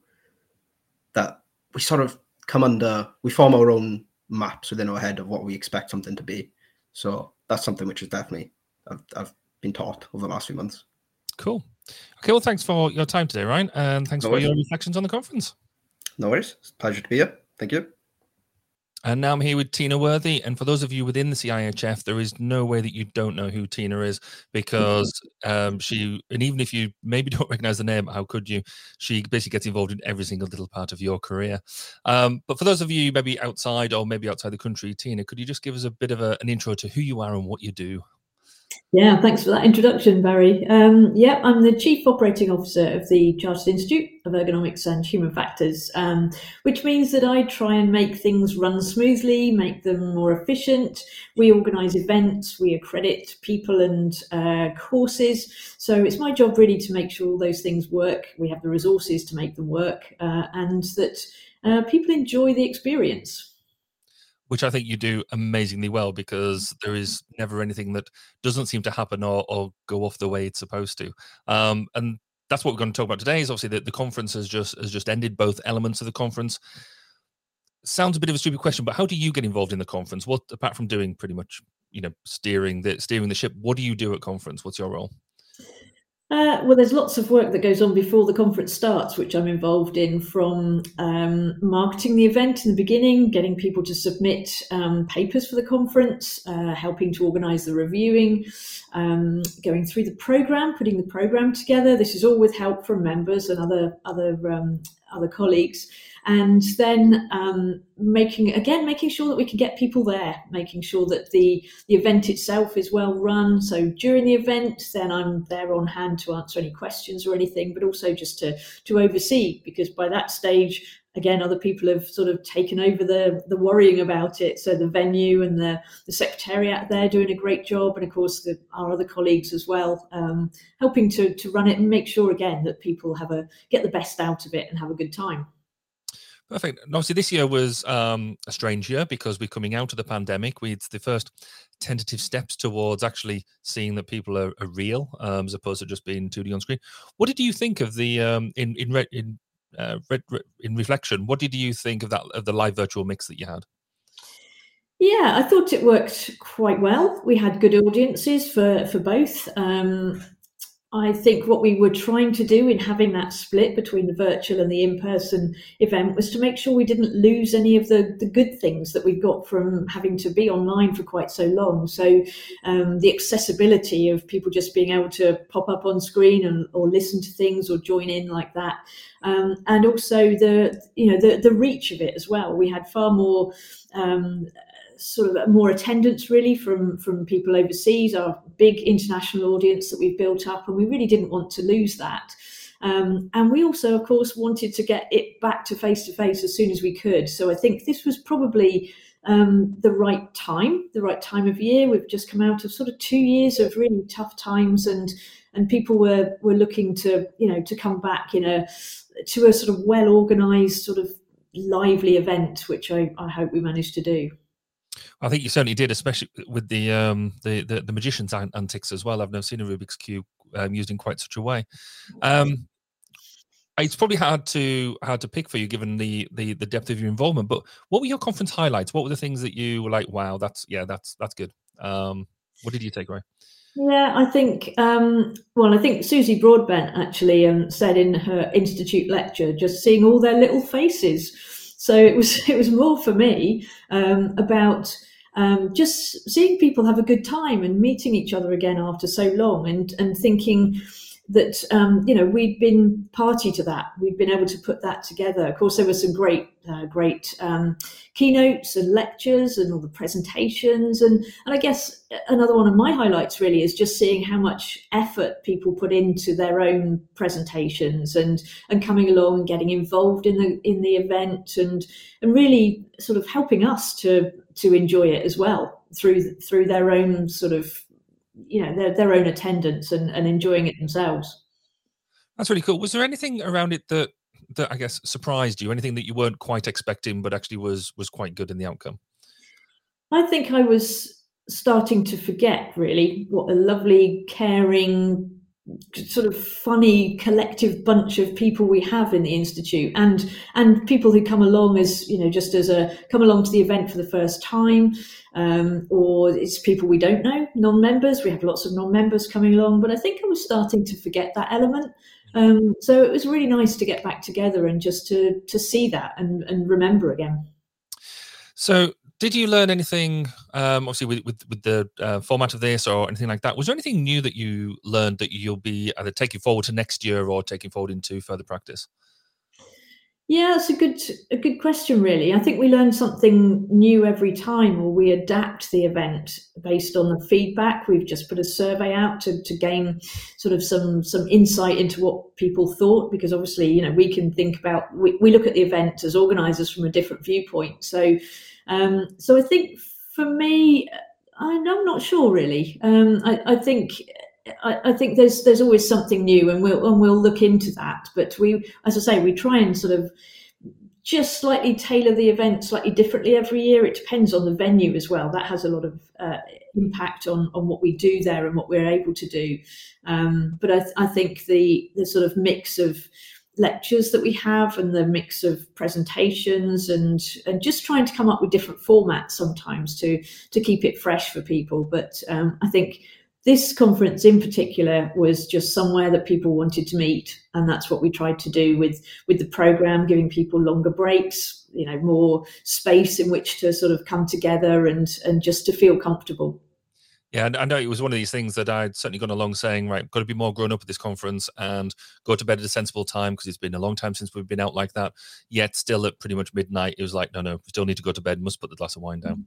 that we sort of come under we form our own maps within our head of what we expect something to be. So that's something which is definitely I've, I've been taught over the last few months. Cool. Okay, well, thanks for your time today, Ryan, and thanks no for worries. your reflections on the conference. No worries. It's a pleasure to be here. Thank you. And now I'm here with Tina Worthy. And for those of you within the CIHF, there is no way that you don't know who Tina is because um, she, and even if you maybe *laughs* don't recognize the name, how could you? She basically gets involved in every single little part of your career. Um, but for those of you maybe outside or maybe outside the country, Tina, could you just give us a bit of a, an intro to who you are and what you do? Yeah, thanks for that introduction, Barry. Um, yeah, I'm the Chief Operating Officer of the Chartered Institute of Ergonomics and Human Factors, um, which means that I try and make things run smoothly, make them more efficient. We organise events, we accredit people and uh, courses. So it's my job really to make sure those things work. We have the resources to make them work, uh, and that uh, people enjoy the experience which I think you do amazingly well because there is never anything that doesn't seem to happen or, or go off the way it's supposed to. Um, and that's what we're going to talk about today. Is obviously that the conference has just has just ended. Both elements of the conference sounds a bit of a stupid question, but how do you get involved in the conference? What apart from doing pretty much you know steering the steering the ship, what do you do at conference? What's your role? Uh, well, there's lots of work that goes on before the conference starts, which I'm involved in from um, marketing the event in the beginning, getting people to submit um, papers for the conference, uh, helping to organise the reviewing, um, going through the program, putting the program together. This is all with help from members and other other um, other colleagues and then um, making again making sure that we can get people there making sure that the the event itself is well run. So during the event then i'm there on hand to answer any questions or anything but also just to to oversee because by that stage again other people have sort of taken over the the worrying about it. So the venue and the the secretariat there doing a great job and of course the, our other colleagues as well um, helping to to run it and make sure again that people have a get the best out of it and have a good time Perfect. And obviously, this year was um, a strange year because we're coming out of the pandemic. We it's the first tentative steps towards actually seeing that people are, are real, um, as opposed to just being 2D on screen. What did you think of the um, in in in uh, in reflection? What did you think of that of the live virtual mix that you had? Yeah, I thought it worked quite well. We had good audiences for for both. Um, I think what we were trying to do in having that split between the virtual and the in-person event was to make sure we didn't lose any of the, the good things that we've got from having to be online for quite so long. So um, the accessibility of people just being able to pop up on screen and, or listen to things or join in like that. Um, and also the you know the the reach of it as well. We had far more um, sort of more attendance really from from people overseas, our big international audience that we've built up, and we really didn't want to lose that. Um, and we also, of course, wanted to get it back to face to face as soon as we could. So I think this was probably um, the right time, the right time of year. We've just come out of sort of two years of really tough times, and and people were were looking to you know to come back in a to a sort of well organised sort of lively event, which I, I hope we managed to do. I think you certainly did, especially with the um, the, the, the magician's antics as well. I've never seen a Rubik's cube um, used in quite such a way. Um, it's probably hard to hard to pick for you given the, the the depth of your involvement. But what were your conference highlights? What were the things that you were like, wow, that's yeah, that's that's good. Um, what did you take away? Yeah, I think. Um, well, I think Susie Broadbent actually um, said in her institute lecture, just seeing all their little faces. So it was *laughs* it was more for me um, about um, just seeing people have a good time and meeting each other again after so long and and thinking that um, you know we'd been party to that. We'd been able to put that together. Of course, there were some great, uh, great um, keynotes and lectures and all the presentations. And and I guess another one of my highlights really is just seeing how much effort people put into their own presentations and and coming along and getting involved in the in the event and and really sort of helping us to to enjoy it as well through through their own sort of you know their, their own attendance and, and enjoying it themselves. That's really cool. Was there anything around it that that i guess surprised you? Anything that you weren't quite expecting but actually was was quite good in the outcome? I think i was starting to forget really what a lovely caring sort of funny collective bunch of people we have in the institute and and people who come along as you know just as a come along to the event for the first time um, or it's people we don't know non-members. We have lots of non-members coming along but i think i was starting to forget that element. Um, so it was really nice to get back together and just to to see that and and remember again. So did you learn anything um, obviously with, with, with the uh, format of this or anything like that? Was there anything new that you learned that you'll be either taking forward to next year or taking forward into further practice? Yeah it's a good a good question really. I think we learn something new every time or we adapt the event based on the feedback. We've just put a survey out to, to gain sort of some some insight into what people thought because obviously you know we can think about we, we look at the event as organizers from a different viewpoint. So um, so I think for me, I'm not sure really. Um, I, I, think I, I, think there's there's always something new, and we'll and we'll look into that. But we, as I say, we try and sort of just slightly tailor the event slightly differently every year. It depends on the venue as well. That has a lot of uh, impact on on what we do there and what we're able to do. Um, but I, I think the the sort of mix of lectures that we have and the mix of presentations and and just trying to come up with different formats sometimes to to keep it fresh for people. But um, i think this conference in particular was just somewhere that people wanted to meet and that's what we tried to do with with the program giving people longer breaks you know more space in which to sort of come together and and just to feel comfortable Yeah, and I know it was one of these things that I'd certainly gone along saying, right, got to be more grown up at this conference and go to bed at a sensible time because it's been a long time since we've been out like that. Yet, still at pretty much midnight, it was like, no, no, we still need to go to bed. Must put the glass of wine down.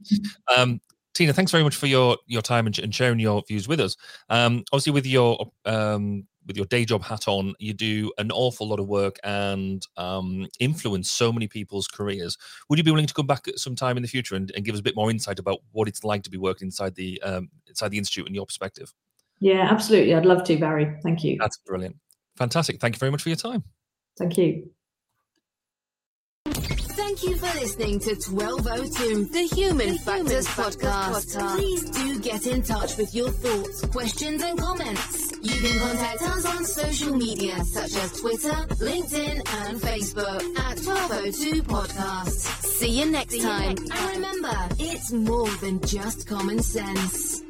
Um, Tina, thanks very much for your your time and, and sharing your views with us. Um, obviously, with your um, with your day job hat on, you do an awful lot of work and um, influence so many people's careers. Would you be willing to come back at some time in the future and, and give us a bit more insight about what it's like to be working inside the um, inside the institute and your perspective? Yeah, absolutely. I'd love to, Barry. Thank you. That's brilliant. Fantastic. Thank you very much for your time. Thank you. Thank you for listening to 1202, the Human, Factors, podcast. Please do get in touch with your thoughts, questions, and comments. You can contact us on social media such as Twitter, LinkedIn, and Facebook at 1202 Podcast. See you next time. And remember, it's more than just common sense.